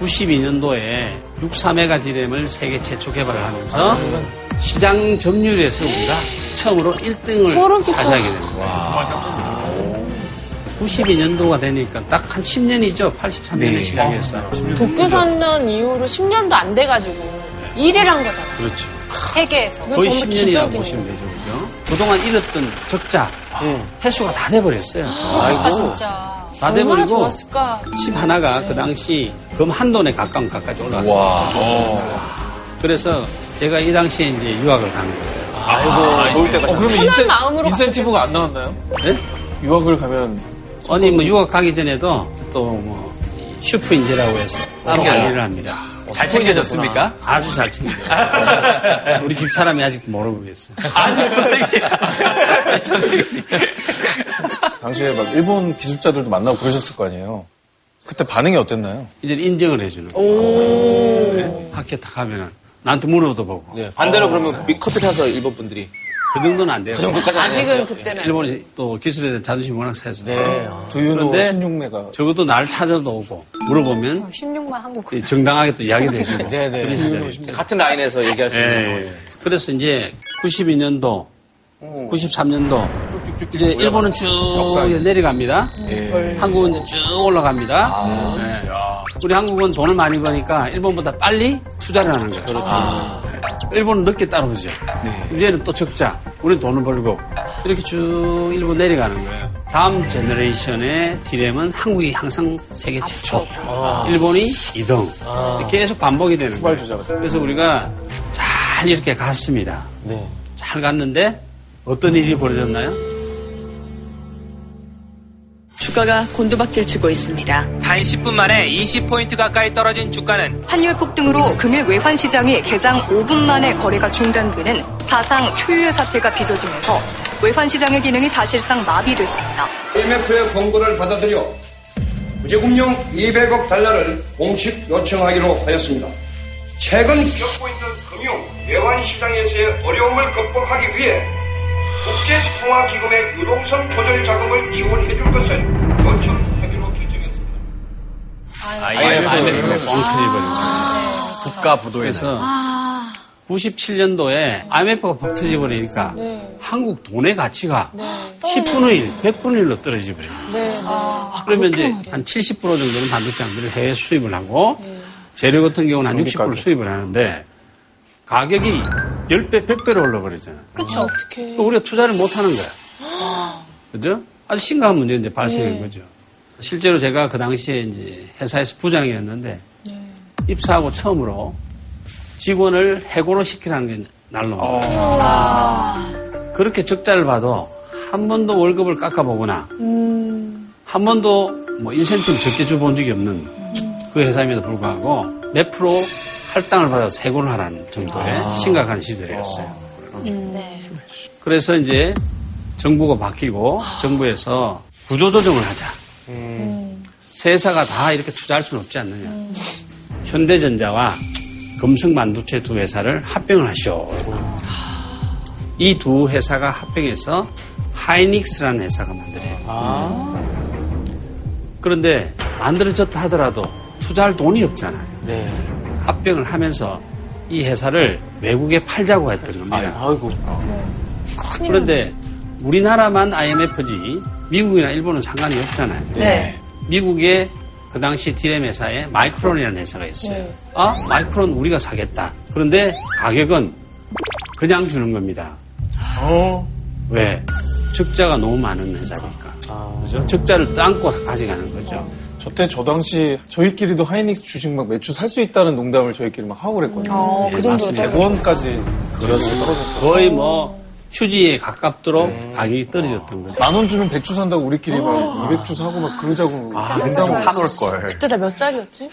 92년도에 64메가 디램을 세계 최초 개발을 하면서 시장 점유율에서 우리가 처음으로 1등을 소름 끼쳐. 차지하게 됩니다. 92년도가 되니까 딱 한 10년이죠. 83년에 시작했어 요. 도쿄 선언 이후로 10년도 안 돼가지고 1위를 한 거잖아. 그렇죠. 세계에서. 거의 정말 10년이라고 기적이네. 보시면 되죠. 그죠? 그동안 잃었던 적자, 회수가 다 돼버렸어요. 아, 진짜. 다 얼마나 돼버리고 좋았을까. 집 하나가 그 당시 금 한 돈에 가까운 가까이 올라왔어요. 그래서 제가 이 당시에 이제 유학을 간 거예요. 아이고, 좋을 때가 어, 그러면 편한 인센, 마음으로 인센티브가 안 나왔나요? 네? 유학을 가면 아니 뭐 유학 가기 전에도 또뭐 슈프 인재라고 해서 따로 관리를 합니다. 잘 챙겨졌습니까? 아주 잘 챙겨줬어요. <laughs> 우리 집 사람이 아직도 모르고 있어요. <laughs> 당시에 막 일본 기술자들도 만나고 그러셨을 거 아니에요. 그때 반응이 어땠나요? 이제 인정을 해주는 거예요. 네. 학교 딱 가면은 나한테 물어도 보고 네. 반대로 그러면 미- 커피 타서 일본 분들이. 그 정도는 안 돼요. 그 정도까지 안 아직은. 그때는. 일본이 또 기술에 대한 자존심이 워낙 세서 네. 두유노 그런데 16메가. 적어도 날 찾아도 오고 물어보면 16만 한국. 정당하게 또 이야기도 해주고 네네. 그런 시절이죠. 같은 라인에서 얘기할 수 있는. 예. 그래서 이제 92년도, 93년도 이제 일본은 쭉 내려갑니다. 한국은 이제 쭉 올라갑니다. 예. 우리 한국은 돈을 많이 버니까 일본보다 빨리 투자를 하는 거예요. 그렇죠. 일본은 늦게 따라오죠. 이제는 또 적자. 우리는 돈을 벌고 이렇게 쭉 일본 내려가는 거예요. 다음 generation의 디램은 한국이 항상 세계 최초, 일본이 2등. 계속 반복이 되는 거예요. 그래서 우리가 잘 이렇게 갔습니다. 잘 갔는데 어떤 일이 벌어졌나요? 주가가 곤두박질 치고 있습니다. 단 10분 만에 20포인트 가까이 떨어진 주가는 환율 폭등으로 금일 외환 시장이 개장 5분 만에 거래가 중단되는 사상 초유의 사태가 빚어지면서 외환 시장의 기능이 사실상 마비됐습니다. IMF의 권고를 받아들여 구제금융 200억 달러를 공식 요청하기로 하였습니다. 최근 겪고 있는 금융 외환 시장에서의 어려움을 극복하기 위해 국제통화기금의 유동성 조절 자금을 지원해 줄 것을 요청하기로 결정했습니다. IMF가 뻥 터져버리고. 국가 부도에서 그래서 97년도에 IMF가 퍽 터져버리니까 한국 돈의 가치가 10분의 1, 100분의 1로 떨어져 버려요. 네, 네. 그러면 이제 한 70% 정도는 반도체들을 해외 수입을 하고 재료 같은 경우는 한 60% 수입을 하는데 가격이 10배, 100배로 올라버리잖아요. 그쵸, 어떡해. 또 우리가 투자를 못 하는 거야. 그죠? 아주 심각한 문제가 이제 발생한 거죠. 실제로 제가 그 당시에 이제 회사에서 부장이었는데 입사하고 처음으로 직원을 해고를 시키라는 게 날로 그렇게 적자를 봐도 한 번도 월급을 깎아보거나 한 번도 뭐 인센티브 적게 줘본 적이 없는 그 회사임에도 불구하고 몇 프로 할당을 받아서 해고를 하라는 정도의 심각한 시절이었어요. 그래서 이제 정부가 바뀌고 정부에서 구조조정을 하자. 세 회사가 다 이렇게 투자할 수는 없지 않느냐. 현대전자와 금성반도체 두 회사를 합병을 하시오. 이 두 회사가 합병해서 하이닉스라는 회사가 만들어요. 그런데 만들어졌다 하더라도 투자할 돈이 없잖아요. 합병을 하면서 이 회사를 외국에 팔자고 했던 겁니다. 그런데 우리나라만 IMF지 미국이나 일본은 상관이 없잖아요. 네. 미국에 그 당시 디램 회사에 마이크론이라는 회사가 있어요. 아, 마이크론 우리가 사겠다. 그런데 가격은 그냥 주는 겁니다. 왜? 적자가 너무 많은 회사니까. 그죠? 적자를 떠안고 가져가는 거죠. 저 때 저 당시 저희끼리도 하이닉스 주식 막 매출 살 수 있다는 농담을 저희끼리 막 하고 그랬거든요. 어, 그 정도로 100원까지 그렇습니다. 거의 뭐 휴지에 가깝도록 가격이 떨어졌던 거죠. 만 원 주면 백주 산다고 우리끼리 막 200주 사고 막 그러자고 농담을 사놓을 걸. 그때 나 몇 살이었지?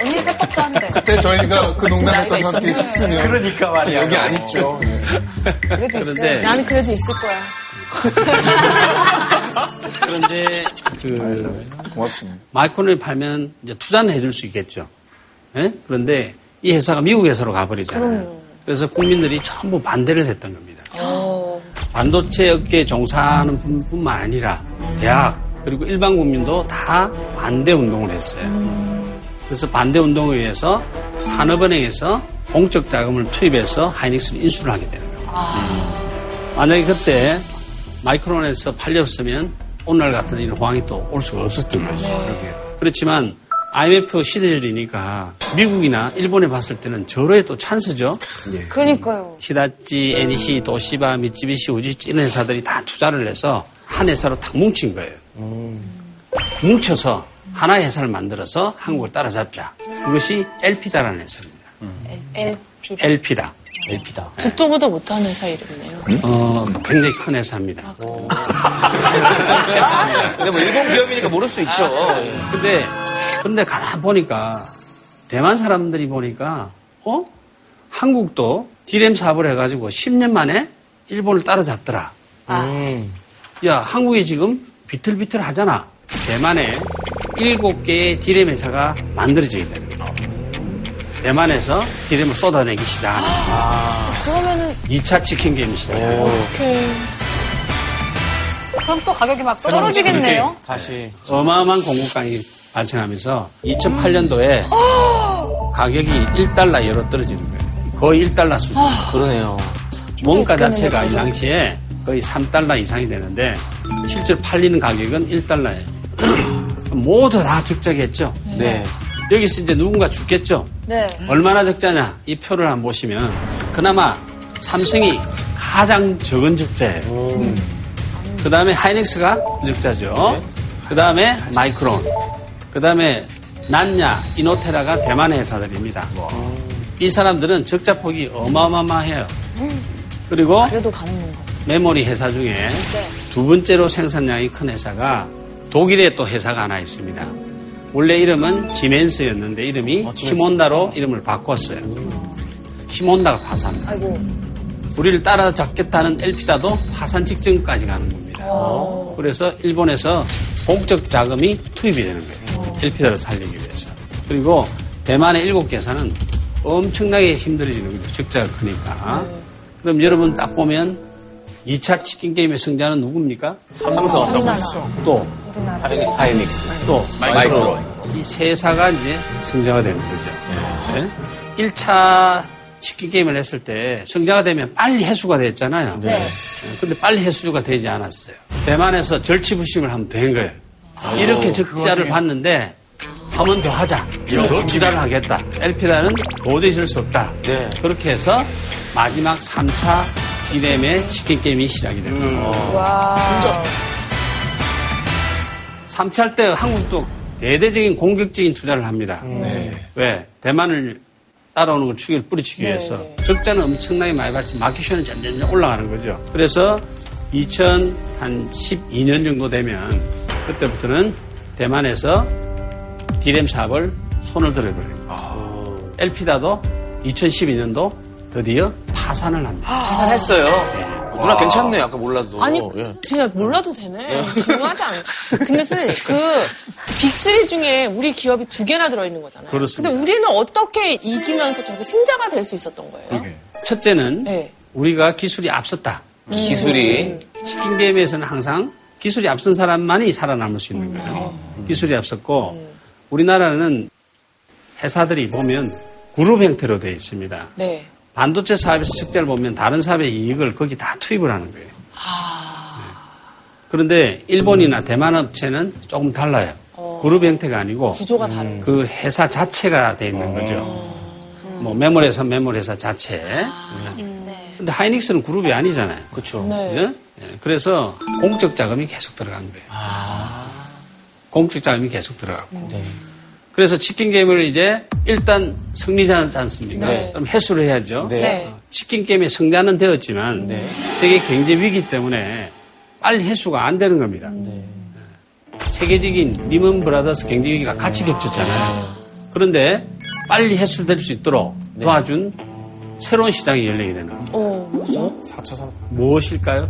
언니 세법도 한대. 그때 저희가 그 농담했던 있었네. 샀으면 그러니까 말이야. 여기 안 있죠. 그래도 있어. 나는 그래도 있을 거야. <laughs> 그런데 그 고맙습니다. 마이크론을 팔면 이제 투자는 해줄 수 있겠죠. 예? 그런데 이 회사가 미국 회사로 가버리잖아요. 그래서 국민들이 전부 반대를 했던 겁니다. 어. 반도체 업계에 종사하는 분뿐만 아니라 대학 그리고 일반 국민도 다 반대 운동을 했어요. 그래서 반대 운동에 의해서 산업은행에서 공적 자금을 투입해서 하이닉스를 인수를 하게 되는 겁니다. 만약에 그때 마이크론에서 팔렸으면 오늘 같은 이런 호황이 또 올 수가 없었던 거죠. 그렇지만 IMF 시대절이니까 미국이나 일본에 봤을 때는 저로의 또 찬스죠. 그러니까요. 히다치, NEC, 도시바, 미쯔비시, 우지치 이런 회사들이 다 투자를 해서 한 회사로 딱 뭉친 거예요. 뭉쳐서 하나의 회사를 만들어서 한국을 따라잡자. 그것이 LP다라는 회사입니다. LP. LP다. LP다. 듣도 보도 못하는 회사 이름이네요. 어, 굉장히 큰 회사입니다. 근데 뭐 일본 기업이니까 모를 수 있죠. 근데, 그런데 가만 보니까, 대만 사람들이 보니까, 어? 한국도 디램 사업을 해가지고 10년 만에 일본을 따라잡더라. 야, 한국이 지금 비틀비틀 하잖아. 대만에 7개의 디램 회사가 되는 거예요. 대만에서 디램을 쏟아내기 시작하는 거예요. 그러면은 2차 치킨 게임이 시작해요. 오케이. 그럼 또 가격이 막 떨어지겠네요. 다시. 어마어마한 공급강이 발생하면서 2008년도에 가격이 1달러 예로 떨어지는 거예요. 거의 1달러 수준. 그러네요. 원가 자체가 이 당시에 거의 3달러 이상이 되는데 실제로 팔리는 가격은 1달러예요. <clears throat> 모두 다 적자겠죠. 네. 여기서 이제 누군가 죽겠죠. 네. 얼마나 적자냐 이 표를 한번 보시면 그나마 삼성이 가장 적은 적자예요. 그 다음에 하이닉스가 적자죠. 그 다음에 마이크론, 그 다음에 난야, 이노테라가 대만의 회사들입니다. 이 사람들은 적자 폭이 어마어마해요. 그리고 그래도 가는 건가? 메모리 회사 중에 두 번째로 생산량이 큰 회사가 독일에 또 회사가 하나 있습니다. 원래 이름은 지멘스였는데 이름이 히몬다로 이름을 바꿨어요. 히몬다가 파산. 아이고. 우리를 따라잡겠다는 엘피다도 파산 직전까지 가는 겁니다. 그래서 일본에서 공적 자금이 투입이 되는 거예요. 엘피다를 살리기 위해서. 그리고 대만의 일곱 개사는 엄청나게 힘들어지는 거죠. 적자가 크니까. 그럼 여러분 딱 보면 2차 치킨 게임의 승자는 누굽니까? 삼성. 또, 하이닉스. 또, 마이크론. 이세 사가 이제 승자가 되는 거죠. 네? 1차 치킨 게임을 했을 때 승자가 되면 빨리 해수가 됐잖아요. 네. 근데 빨리 해수가 되지 않았어요. 대만에서 절치부심을 하면 된 거예요. 이렇게 적자를 봤는데 한번더 하자. 더 투자를 하겠다. 엘피다는 도저히 있을 수 없다. 네. 그렇게 해서 마지막 3차 디램의 치킨 게임이 시작이 됩니다. 와. 3차 때 한국도 대대적인 공격적인 투자를 합니다. 왜? 대만을 따라오는 걸 추기를 뿌리치기 위해서. 적자는 엄청나게 많이 받지 마켓션은 점점 올라가는 거죠. 그래서 2012년 정도 되면 그때부터는 대만에서 디램 사업을 손을 들어버려요. 엘피다도 2012년도 드디어 파산을 합니다. 파산했어요. 누나 괜찮네. 아까 몰라도. 아니, 예. 진짜 몰라도 되네. 중요하지 않아. 근데 선생님, 그, 빅3 중에 우리 기업이 두 개나 들어있는 거잖아요. 그렇습니다. 근데 우리는 어떻게 이기면서 저렇게 승자가 될 수 있었던 거예요? 첫째는 네. 우리가 기술이 앞섰다. 기술이. 치킨 게임에서는 항상 기술이 앞선 사람만이 살아남을 수 있는 거예요. 기술이 앞섰고 우리나라는 회사들이 보면 그룹 형태로 되어 있습니다. 네. 반도체 사업에서 적자를 보면 다른 사업의 이익을 거기 다 투입을 하는 거예요. 네. 그런데 일본이나 대만 업체는 조금 달라요. 그룹 형태가 아니고 구조가 다른 그 회사 자체가 돼 있는 거죠. 뭐 메모리 회사 메모리 회사 자체. 근데 하이닉스는 그룹이 아니잖아요. 그렇죠. 네. 그래서 공적 자금이 계속 들어간 거예요. 공적 자금이 계속 들어갔고. 그래서 치킨 게임을 이제 일단 승리자지 않습니까? 네. 그럼 해수를 해야죠. 네. 치킨 게임의 승자는 되었지만 세계 경제 위기 때문에 빨리 해수가 안 되는 겁니다. 네. 세계적인 리먼 브라더스 경제 위기가 같이 겹쳤잖아요. 그런데 빨리 해소될 수 있도록 도와준 새로운 시장이 열리게 되는 거죠. 어, 뭐죠? 4차 산업. 무엇일까요?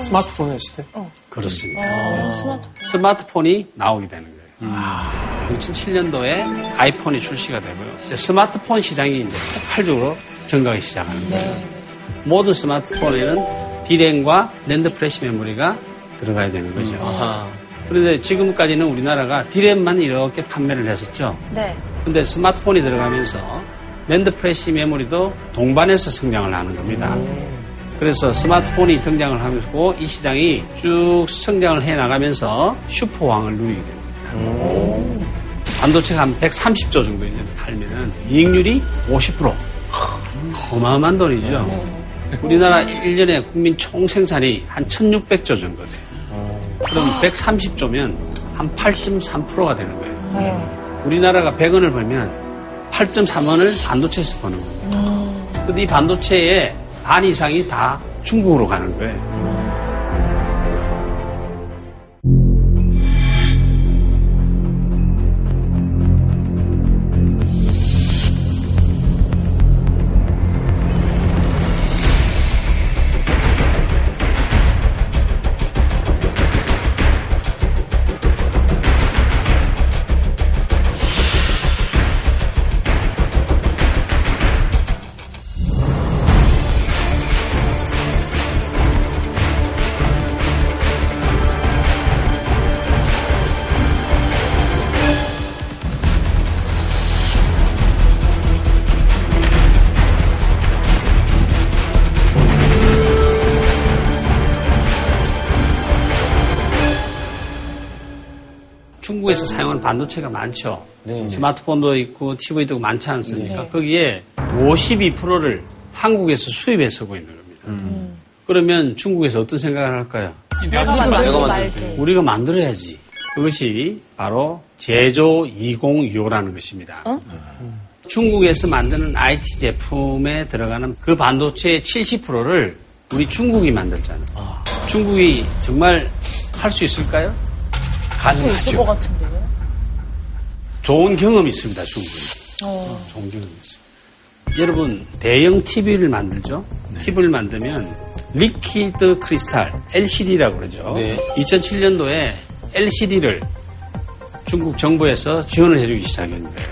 스마트폰의 시대? 그렇습니다. 아, 스마트폰. 스마트폰이 나오게 되는 거예요. 2007년도에 아이폰이 출시가 되고요. 스마트폰 시장이 이제 폭발적으로 증가하기 시작하는 거예요. 네. 모든 스마트폰에는 디램과 낸드 플래시 메모리가 들어가야 되는 거죠. 그런데 지금까지는 우리나라가 디램만 이렇게 판매를 했었죠. 네. 근데 스마트폰이 들어가면서 낸드 플래시 메모리도 동반해서 성장을 하는 겁니다. 그래서 스마트폰이 등장을 하면서 이 시장이 쭉 성장을 해 나가면서 슈퍼호황을 누리게 됩니다. 반도체가 한 130조 정도 이제 팔면은 이익률이 50%. 어마어마한 돈이죠. 우리나라 1년에 국민 총 생산이 한 1600조 정도 돼요. 그럼 130조면 한 8.3%가 되는 거예요. 우리나라가 100원을 벌면 8.3원을 반도체에서 버는 겁니다. 근데 이 반도체의 반 이상이 다 중국으로 가는 거예요. 반도체가 많죠. 스마트폰도 있고 TV도 많지 않습니까? 네. 거기에 52%를 한국에서 수입해 쓰고 있는 겁니다. 그러면 중국에서 어떤 생각을 할까요? 만들지 말지. 우리가 만들어야지. 그것이 바로 제조 2025라는 것입니다. 중국에서 만드는 IT 제품에 들어가는 그 반도체의 70%를 우리 중국이 만들잖아요. 중국이 정말 할 수 있을까요? 있을 것 같은데요. 좋은 경험이 있습니다, 중국에. 어. 좋은 경험이 있어요. 여러분, 대형 TV를 만들죠? TV를 만들면 liquid crystal, LCD라고 그러죠. 2007년도에 LCD를 중국 정부에서 지원을 해주기 시작했는데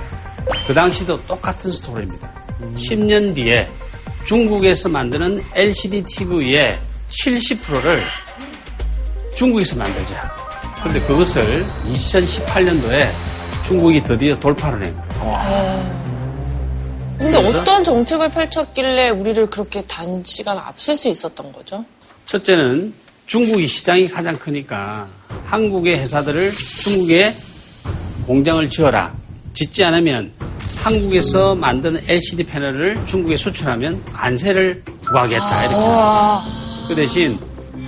그 당시도 똑같은 스토리입니다. 10년 뒤에 중국에서 만드는 LCD TV의 70%를 중국에서 만들자. 그런데 그것을 2018년도에 중국이 드디어 돌파를 한 거예요. 근데 그래서? 어떤 정책을 펼쳤길래 우리를 그렇게 단시간 앞설 수 있었던 거죠? 첫째는 중국이 시장이 가장 크니까 한국의 회사들을 중국에 공장을 지어라. 짓지 않으면 한국에서 만드는 LCD 패널을 중국에 수출하면 관세를 부과하겠다. 이렇게. 그 대신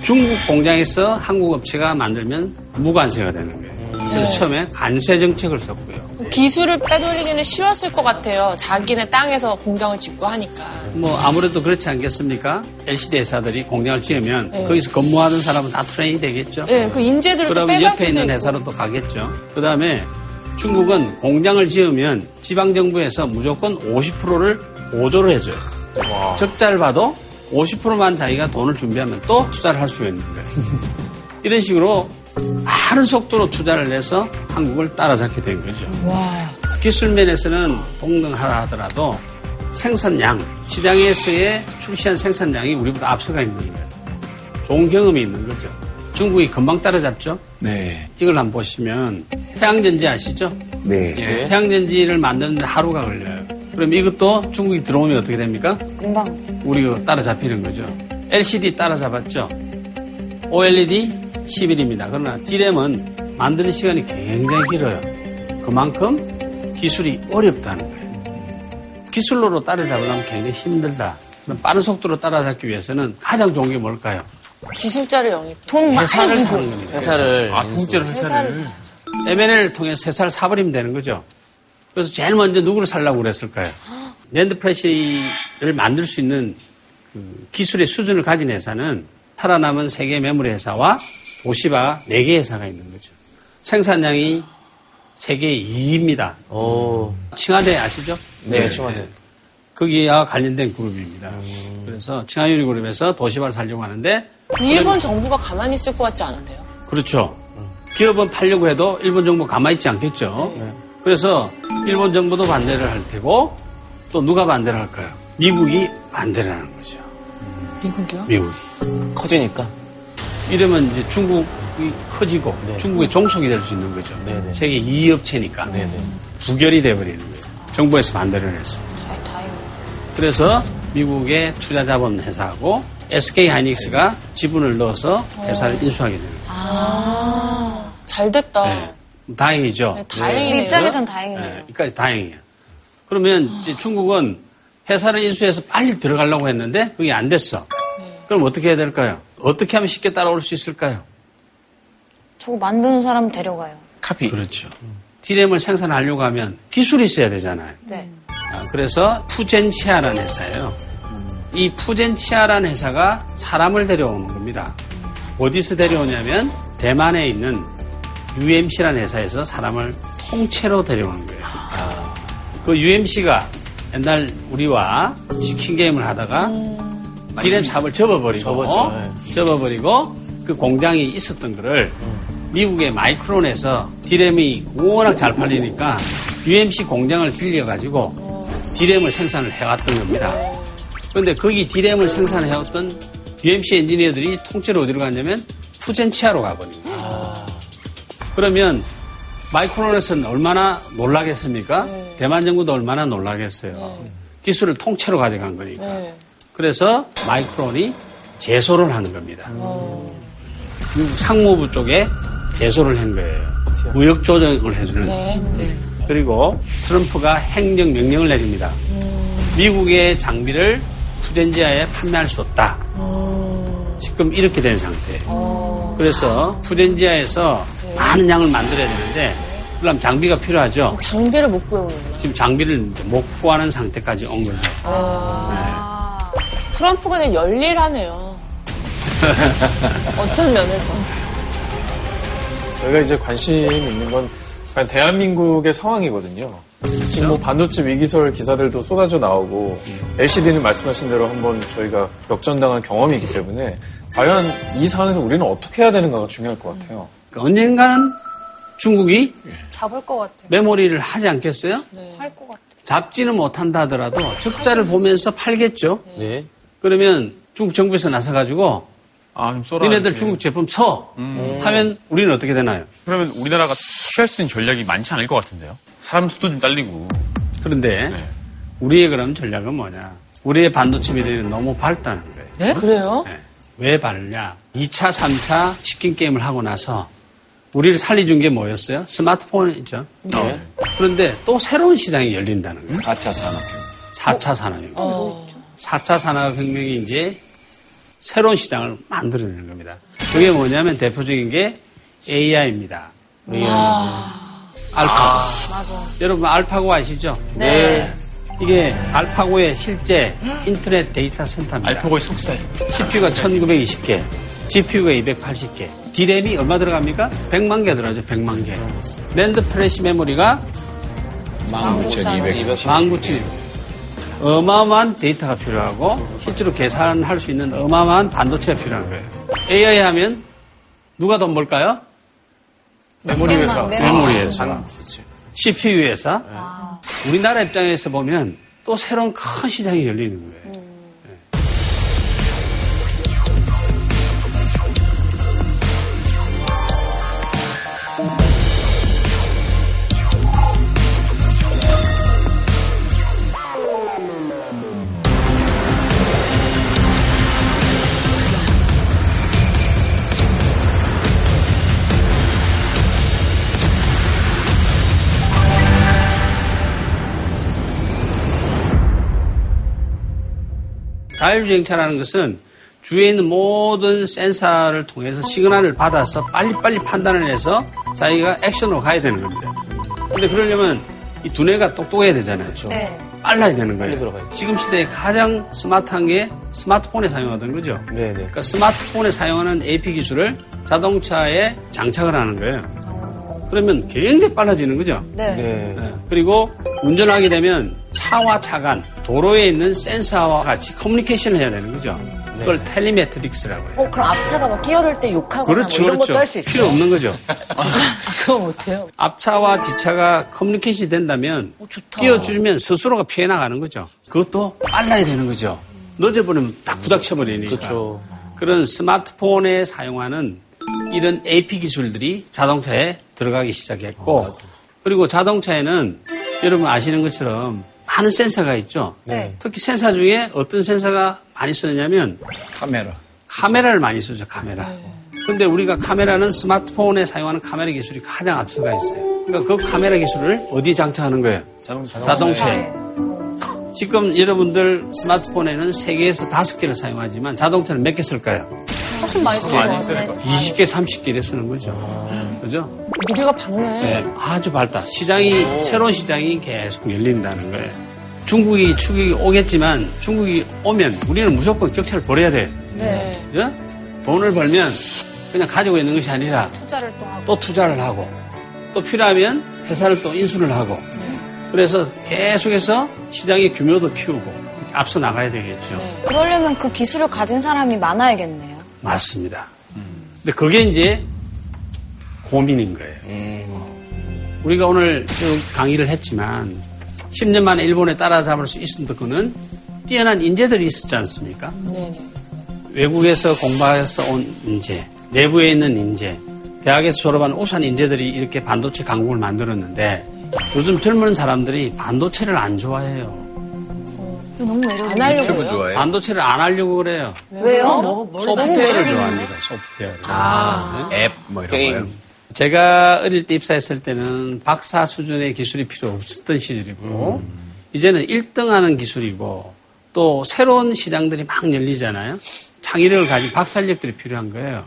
중국 공장에서 한국 업체가 만들면 무관세가 되는 거예요. 그래서 네. 처음에 관세 정책을 썼고요. 기술을 빼돌리기는 쉬웠을 것 같아요. 자기네 땅에서 공장을 짓고 하니까. 뭐 아무래도 그렇지 않겠습니까? LCD 회사들이 공장을 지으면 네. 거기서 근무하는 사람은 다 트레인이 되겠죠. 네, 그 인재들을 빼갈 옆에 수도 있는 있고. 회사로 또 가겠죠. 그 다음에 중국은 공장을 지으면 지방 정부에서 무조건 50%를 보조를 해줘요. 적자를 봐도 50%만 자기가 돈을 준비하면 또 투자를 할 수가 있는 거예요. <laughs> 이런 식으로 많은 속도로 투자를 해서 한국을 따라잡게 된 거죠. 기술 면에서는 동등하라 하더라도 생산량, 시장에서의 출시한 생산량이 우리보다 앞서가 있는 거예요. 좋은 경험이 있는 거죠. 중국이 금방 따라잡죠? 네. 이걸 한번 보시면 태양전지 아시죠? 네. 예, 태양전지를 만드는데 하루가 걸려요. 그럼 이것도 중국이 들어오면 어떻게 됩니까? 금방. 우리가 따라잡히는 거죠. LCD 따라잡았죠. OLED 10일입니다. 그러나 D램은 만드는 시간이 굉장히 길어요. 그만큼 기술이 어렵다는 거예요. 기술로로 따라잡으려면 굉장히 힘들다. 빠른 속도로 따라잡기 위해서는 가장 좋은 게 뭘까요? 기술자를 영입. 돈 많이 주고. 회사를. 아, 통째로 회사를 회사를. M&A를 통해서 회사를 사버리면 되는 거죠. 그래서 제일 먼저 누구를 살라고 그랬을까요? 낸드 플래시를 만들 수 있는 그 기술의 수준을 가진 회사는 살아남은 세계 메모리 회사와 도시바 4개 회사가 있는 거죠. 생산량이 세계 2위입니다. 칭화대 아시죠? 네, 칭화대. 거기와 관련된 그룹입니다. 그래서 칭화유니 그룹에서 도시바를 살려고 하는데 일본 정부가 가만히 있을 것 같지 않은데요. 그렇죠. 기업은 팔려고 해도 일본 정부 가만히 있지 않겠죠. 그래서 일본 정부도 반대를 할 테고 또 누가 반대를 할까요? 미국이 반대를 하는 거죠. 미국이요? 미국이. 커지니까. 이러면 이제 중국이 커지고 중국의 종속이 될 수 있는 거죠. 네네. 세계 2위 업체니까 부결이 돼버리는 거예요. 정부에서 반대를 했어. 그래서 미국의 투자 자본 회사하고 SK 하이닉스가 지분을 넣어서 회사를 인수하게 되는 거예요. 아, 잘 됐다. 네. 다행이죠. 네, 다행이네요. 그 입장에선 다행이네요. 네, 여기까지 다행이에요. 그러면 이제 중국은 회사를 인수해서 빨리 들어가려고 했는데 그게 안 됐어. 그럼 어떻게 해야 될까요? 어떻게 하면 쉽게 따라올 수 있을까요? 저거 만드는 사람 데려가요. 카피. 그렇죠. 디램을 생산하려고 하면 기술이 있어야 되잖아요. 네. 아, 그래서 푸젠치아라는 회사예요. 이 푸젠치아라는 회사가 사람을 데려오는 겁니다. 어디서 데려오냐면 대만에 있는 UMC라는 회사에서 사람을 통째로 데려오는 거예요. 그 UMC가 옛날 우리와 치킨 게임을 하다가 디램 삽을 접어버리고 접었죠, 접어버리고 그 공장이 있었던 거를 미국의 마이크론에서 디램이 워낙 잘 팔리니까 UMC 공장을 빌려가지고 디램을 생산을 해왔던 겁니다. 그런데 거기 디램을 생산해왔던 UMC 엔지니어들이 통째로 어디로 갔냐면 푸젠치아로 가버린 거예요. 그러면 마이크론에서는 얼마나 놀라겠습니까? 대만 정부도 얼마나 놀라겠어요. 기술을 통째로 가져간 거니까. 네. 그래서 마이크론이 제소를 하는 겁니다. 미국 상무부 쪽에 제소를 한 거예요. 무역 조정을 해주는. 네. 그리고 트럼프가 행정 명령을 내립니다. 미국의 장비를 푸젠지아에 판매할 수 없다. 지금 이렇게 된 상태예요. 그래서 푸젠지아에서 많은 양을 만들어야 되는데 그럼 장비가 필요하죠. 장비를 못 구해오는구나. 지금 장비를 못 구하는 상태까지 온 거죠. 아. 트럼프가 그냥 열일하네요. <laughs> 어떤 면에서. 저희가 이제 관심 있는 건 대한민국의 상황이거든요. 지금 뭐 반도체 위기설 기사들도 쏟아져 나오고 LCD는 말씀하신 대로 한번 저희가 역전당한 경험이 있기 때문에 과연 이 상황에서 우리는 어떻게 해야 되는가가 중요할 것 같아요. 그러니까 언젠가는 중국이 잡을 것 같아요. 메모리를 하지 않겠어요? 할것 같아요. 잡지는 못한다 하더라도 적자를 보면서 팔겠죠. 네. 그러면 중국 정부에서 나서가지고 아, 좀 쏘라. 니네들. 중국 제품 써 하면 우리는 어떻게 되나요? 그러면 우리나라가 취할 수 있는 전략이 많지 않을 것 같은데요. 사람 수도 좀 딸리고. 그런데 우리의 그럼 전략은 뭐냐? 우리의 반도체 미래는 너무 밝다는 거예요. 그래요? 왜 밝냐? 2차, 3차 치킨 게임을 하고 나서 우리를 살려준 게 뭐였어요? 스마트폰이죠. 네. 그런데 또 새로운 시장이 열린다는 거예요. 4차 산업. 4차 산업혁명. 어. 4차 산업혁명이 이제 새로운 시장을 만들어내는 겁니다. 그게 뭐냐면 대표적인 게 AI입니다. 알파. 여러분 알파고 아시죠? 네. 이게 알파고의 실제 인터넷 데이터 센터입니다. 알파고의 속살. CPU가 1920개, GPU가 280개, D램이 얼마 들어갑니까? 100만 개 들어가죠, 100만 개. 낸드 플래시 메모리가 19,200. 19,000. 어마어마한 데이터가 필요하고 실제로 계산할 수 있는 어마어마한 반도체가 필요한 거예요. AI 하면 누가 돈 벌까요? 메모리 회사. 메모리 회사. CPU 회사. 우리나라 입장에서 보면 또 새로운 큰 시장이 열리는 거예요. 자율주행차라는 것은 주위에 있는 모든 센서를 통해서 시그널을 받아서 빨리빨리 판단을 해서 자기가 액션으로 가야 되는 겁니다. 근데 그러려면 이 두뇌가 똑똑해야 되잖아요. 네. 빨라야 되는 거예요. 지금 시대에 가장 스마트한 게 스마트폰에 사용하던 거죠. 네네. 그러니까 스마트폰에 사용하는 AP 기술을 자동차에 장착을 하는 거예요. 그러면 굉장히 빨라지는 거죠. 네. 네. 그리고 운전하게 되면 차와 차간 도로에 있는 센서와 같이 커뮤니케이션을 해야 되는 거죠. 그걸 텔리메트릭스라고 해요. 어, 그럼 앞차가 막 끼어들 때 욕하거나 그렇죠, 뭐 이런 그렇죠. 것도 할 수 있어요. 필요 없는 거죠. <laughs> 그거 못해요. 앞차와 뒤차가 커뮤니케이션이 된다면 끼어주면 스스로가 피해 나가는 거죠. 그것도 빨라야 되는 거죠. 늦어버리면 딱 부닥쳐버리니까. 그렇죠. 그런 스마트폰에 사용하는 이런 AP 기술들이 자동차에 들어가기 시작했고 그리고 자동차에는 여러분 아시는 것처럼 많은 센서가 있죠. 네. 특히 센서 중에 어떤 센서가 많이 쓰느냐면 카메라. 카메라를 많이 쓰죠, 카메라. 근데 우리가 카메라는 스마트폰에 사용하는 카메라 기술이 가장 앞서가 있어요. 그러니까 그 카메라 기술을 어디에 장착하는 거예요? 자동차에. 지금 여러분들 스마트폰에는 3개에서 5개를 사용하지만 자동차는 몇 개 쓸까요? 훨씬 많이 쓰는 것 같아요. 20개, 30개를 쓰는 거죠. 그죠? 미디어가 밝네. 네, 아주 밝다. 시장이, 새로운 시장이 계속 열린다는 거예요. 중국이 추격이 오겠지만 중국이 오면 우리는 무조건 격차를 벌여야 돼. 네. 그죠? 돈을 벌면 그냥 가지고 있는 것이 아니라 투자를 또 하고. 또 투자를 하고 또 필요하면 회사를 또 인수를 하고 그래서 계속해서 시장의 규모도 키우고 앞서 나가야 되겠죠. 그러려면 그 기술을 가진 사람이 많아야겠네요. 맞습니다. 근데 그게 이제 고민인 거예요. 우리가 오늘 쭉 강의를 했지만 10년 만에 일본에 따라잡을 수 있었던 거는 뛰어난 인재들이 있었지 않습니까? 네. 외국에서 공부해서 온 인재, 내부에 있는 인재, 대학에서 졸업한 우수한 인재들이 이렇게 반도체 강국을 만들었는데 요즘 젊은 사람들이 반도체를 안 좋아해요. 너무 매력 안 하려고 유튜브 해요? 좋아해요? 반도체를 안 하려고 그래요. 왜요? 뭐, 소프트웨어를 좋아합니다. 소프트웨어를. 아, 앱, 뭐 이런 게임. 거요. 제가 어릴 때 입사했을 때는 박사 수준의 기술이 필요 없었던 시절이고 이제는 1등 하는 기술이고 또 새로운 시장들이 막 열리잖아요. 창의력을 가진 박살력들이 필요한 거예요.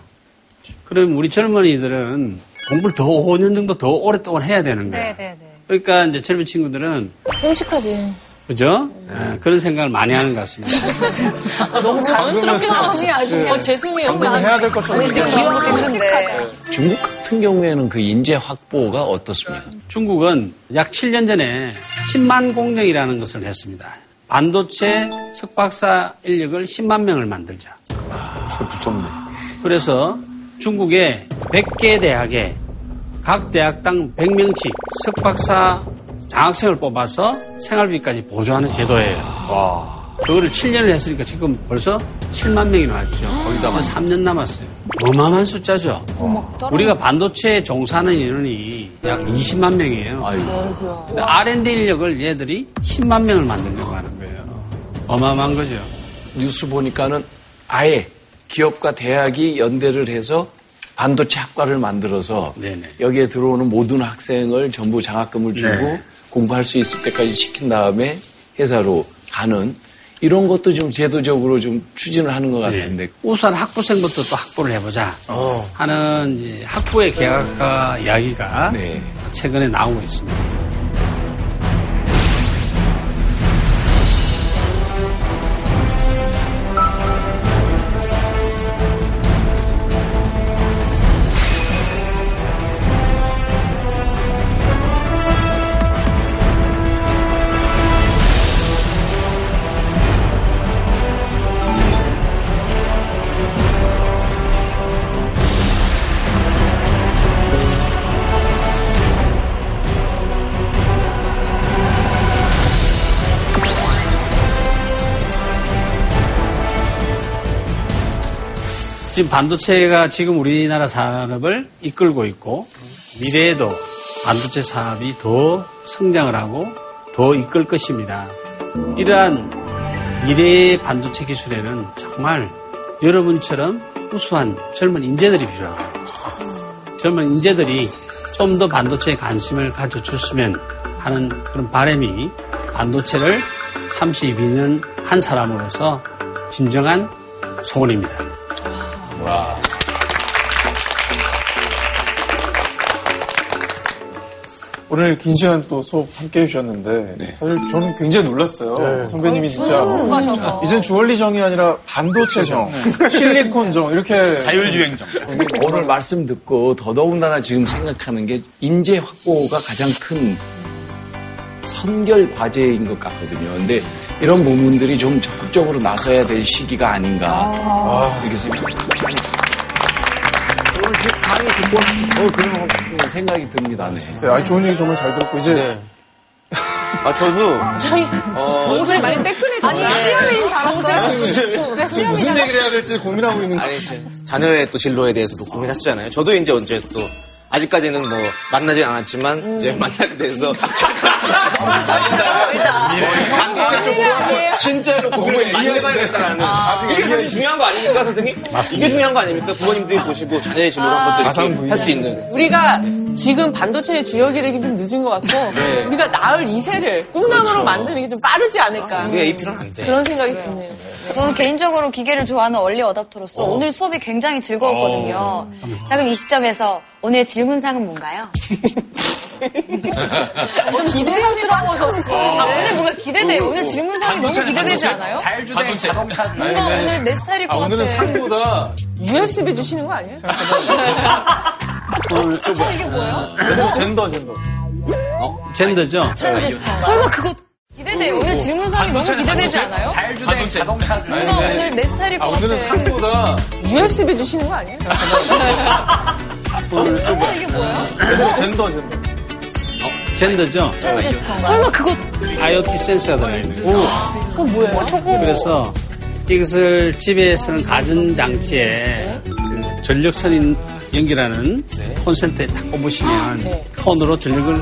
그럼 우리 젊은이들은 공부를 더 5년 정도 더 오랫동안 해야 되는 거예요. 네네네. 그러니까 이제 젊은 친구들은 끔찍하지. 그죠? 예, 그런 생각을 많이 하는 것 같습니다. 너무 자연스럽게 나오니 아주. 어, 죄송해요. 해야 될 것처럼. 귀여운 것도 있는데. 중국 같은 경우에는 그 인재 확보가 어떻습니까? 중국은 약 7년 전에 10만 공정이라는 것을 했습니다. 반도체 석박사 인력을 10만 명을 만들자. 무섭네. 그래서 중국의 100개 대학에 각 대학당 100명씩 석박사 장학생을 뽑아서 생활비까지 보조하는 제도예요. 와. 그거를 7년을 했으니까 지금 벌써 7만 명이 나왔죠. 거의 다 3년 남았어요. 어마어마한 숫자죠. 우리가 반도체에 종사하는 인원이 약 20만 명이에요. 근데 R&D 인력을 얘들이 10만 명을 만들려고 하는 거예요. 어마어마한 거죠. 뉴스 보니까는 아예 기업과 대학이 연대를 해서 반도체 학과를 만들어서 네네. 여기에 들어오는 모든 학생을 전부 장학금을 주고 네. 공부할 수 있을 때까지 시킨 다음에 회사로 가는 이런 것도 좀 제도적으로 좀 추진을 하는 것 같은데 네. 우선 학부생부터 또 확보를 해보자 하는 이제 학부의 계약과 이야기가 네. 최근에 나오고 있습니다. 지금 반도체가 지금 우리나라 산업을 이끌고 있고 미래에도 반도체 사업이 더 성장을 하고 더 이끌 것입니다. 이러한 미래의 반도체 기술에는 정말 여러분처럼 우수한 젊은 인재들이 필요합니다. 젊은 인재들이 좀 더 반도체에 관심을 가져줬으면 하는 그런 바람이 반도체를 32년 한 사람으로서 진정한 소원입니다. 오늘 긴 시간 또 수업 함께 해주셨는데 사실 저는 굉장히 놀랐어요. 네. 선배님이 진짜 가셔서. 이젠 주얼리정이 아니라 반도체정, 실리콘정 이렇게 <laughs> 자율주행정. 오늘 말씀 듣고 더더군다나 지금 생각하는 게 인재 확보가 가장 큰 선결 과제인 것 같거든요. 근데 이런 부분들이 좀 적극적으로 나서야 될 시기가 아닌가 이렇게 생각합니다. 오늘 지금 강의 듣고 어, 그런 생각이 듭니다. 네. 네, 아니, 좋은 얘기 정말 잘 들었고 이제 아 저도 저희 어, 목소리 많이 빼끈해졌다. 아니, 수염이 잘았어요. 네, 수염이 무슨 잘- 얘기를 해야 될지 고민하고 있는 아니, 이제 자녀의 또 진로에 대해서도 고민하시잖아요. 저도 이제 언제 또 아직까지는 뭐 만나진 않았지만 이제 만나게 돼서 반도체 쪽으로 진짜로 고민을 많이 해봐야겠다라는 이게 사실 중요한 거 아닙니까 선생님? 이게 중요한 거 아닙니까? 부모님들이 보시고 자녀의 진로를 한번 할수 있는 우리가 지금 반도체의 주역이 되긴 좀 늦은 것 같고 네. 우리가 낳을 이세를 꿈나무로 그렇죠. 만드는 게 좀 빠르지 않을까 우리 AP는 안 돼. 그런 생각이 드네요. 저는 개인적으로 기계를 좋아하는 얼리 어답터로서 오늘 수업이 굉장히 즐거웠거든요. 자, 그럼 이 시점에서 오늘 질문상은 뭔가요? <laughs> 좀 기대감스러워졌어. 아, 오늘 뭔가 기대돼. 오늘 질문상이 너무 기대되지 않아요? 반도체 자동차. 뭔가 오늘 내 스타일일 것 아, 오늘은 같아. 상보다 USB 주시는 거 아니에요? 어, 이게 뭐예요? 젠더 젠더. 젠더죠? 설마 그거 기대돼. 오늘 질문상이 너무 기대되지 않아요? 자율주행 자동차. 뭔가 오늘 내 스타일일 것 아, 같아. 오늘은 상보다 USB 주시는 거 아니에요? 어, 이게 뭐예요? 젠더 젠더. 젠더죠? 설마 그거 IoT 센서가 들어있는 그건 뭐예요? 저거 그래서 이것을 집에서는 가전 장치에 그 전력선인 연결하는 콘센트에 딱 꼽으시면 폰으로 전력을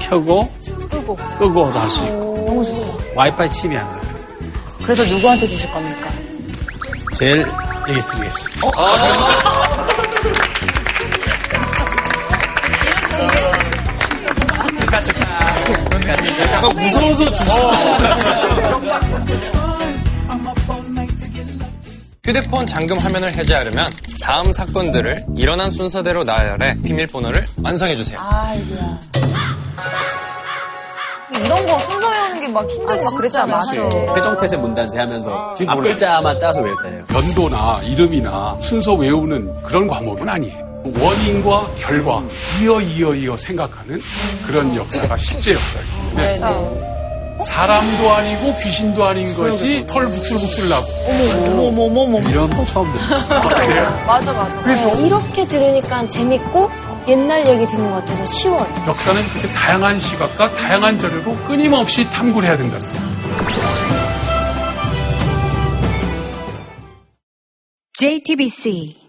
켜고 끄고 끄고도 할 수 있고 너무 좋죠. 와이파이 칩이 하나 그래서 누구한테 주실 겁니까? 제일 얘기 드리겠습니다. 약간 무서워서 주시는 휴대폰 잠금 화면을 해제하려면 다음 사건들을 일어난 순서대로 나열해 비밀번호를 완성해주세요. 아이고야. 이런 거 순서 외우는 게 막 힘들고 막 그랬잖아. 회전태세 문단세 하면서 앞 글자만 따서 외웠잖아요. 연도나 이름이나 순서 외우는 그런 과목은 아니에요. 원인과 결과 이어 이어 이어 생각하는 그런 역사가 실제 역사였어요. 네, 네. 네. 사람도 아니고 귀신도 아닌 것이 털 북슬북슬 나고 어머, 어머, 어머, 어머. 이런 처음 들었어요. 맞아, 맞아. 네, 이렇게 들으니까 재밌고 옛날 얘기 듣는 것 같아서 쉬워요. 역사는 그렇게 다양한 시각과 다양한 자료로 끊임없이 탐구를 해야 된다는 거예요. JTBC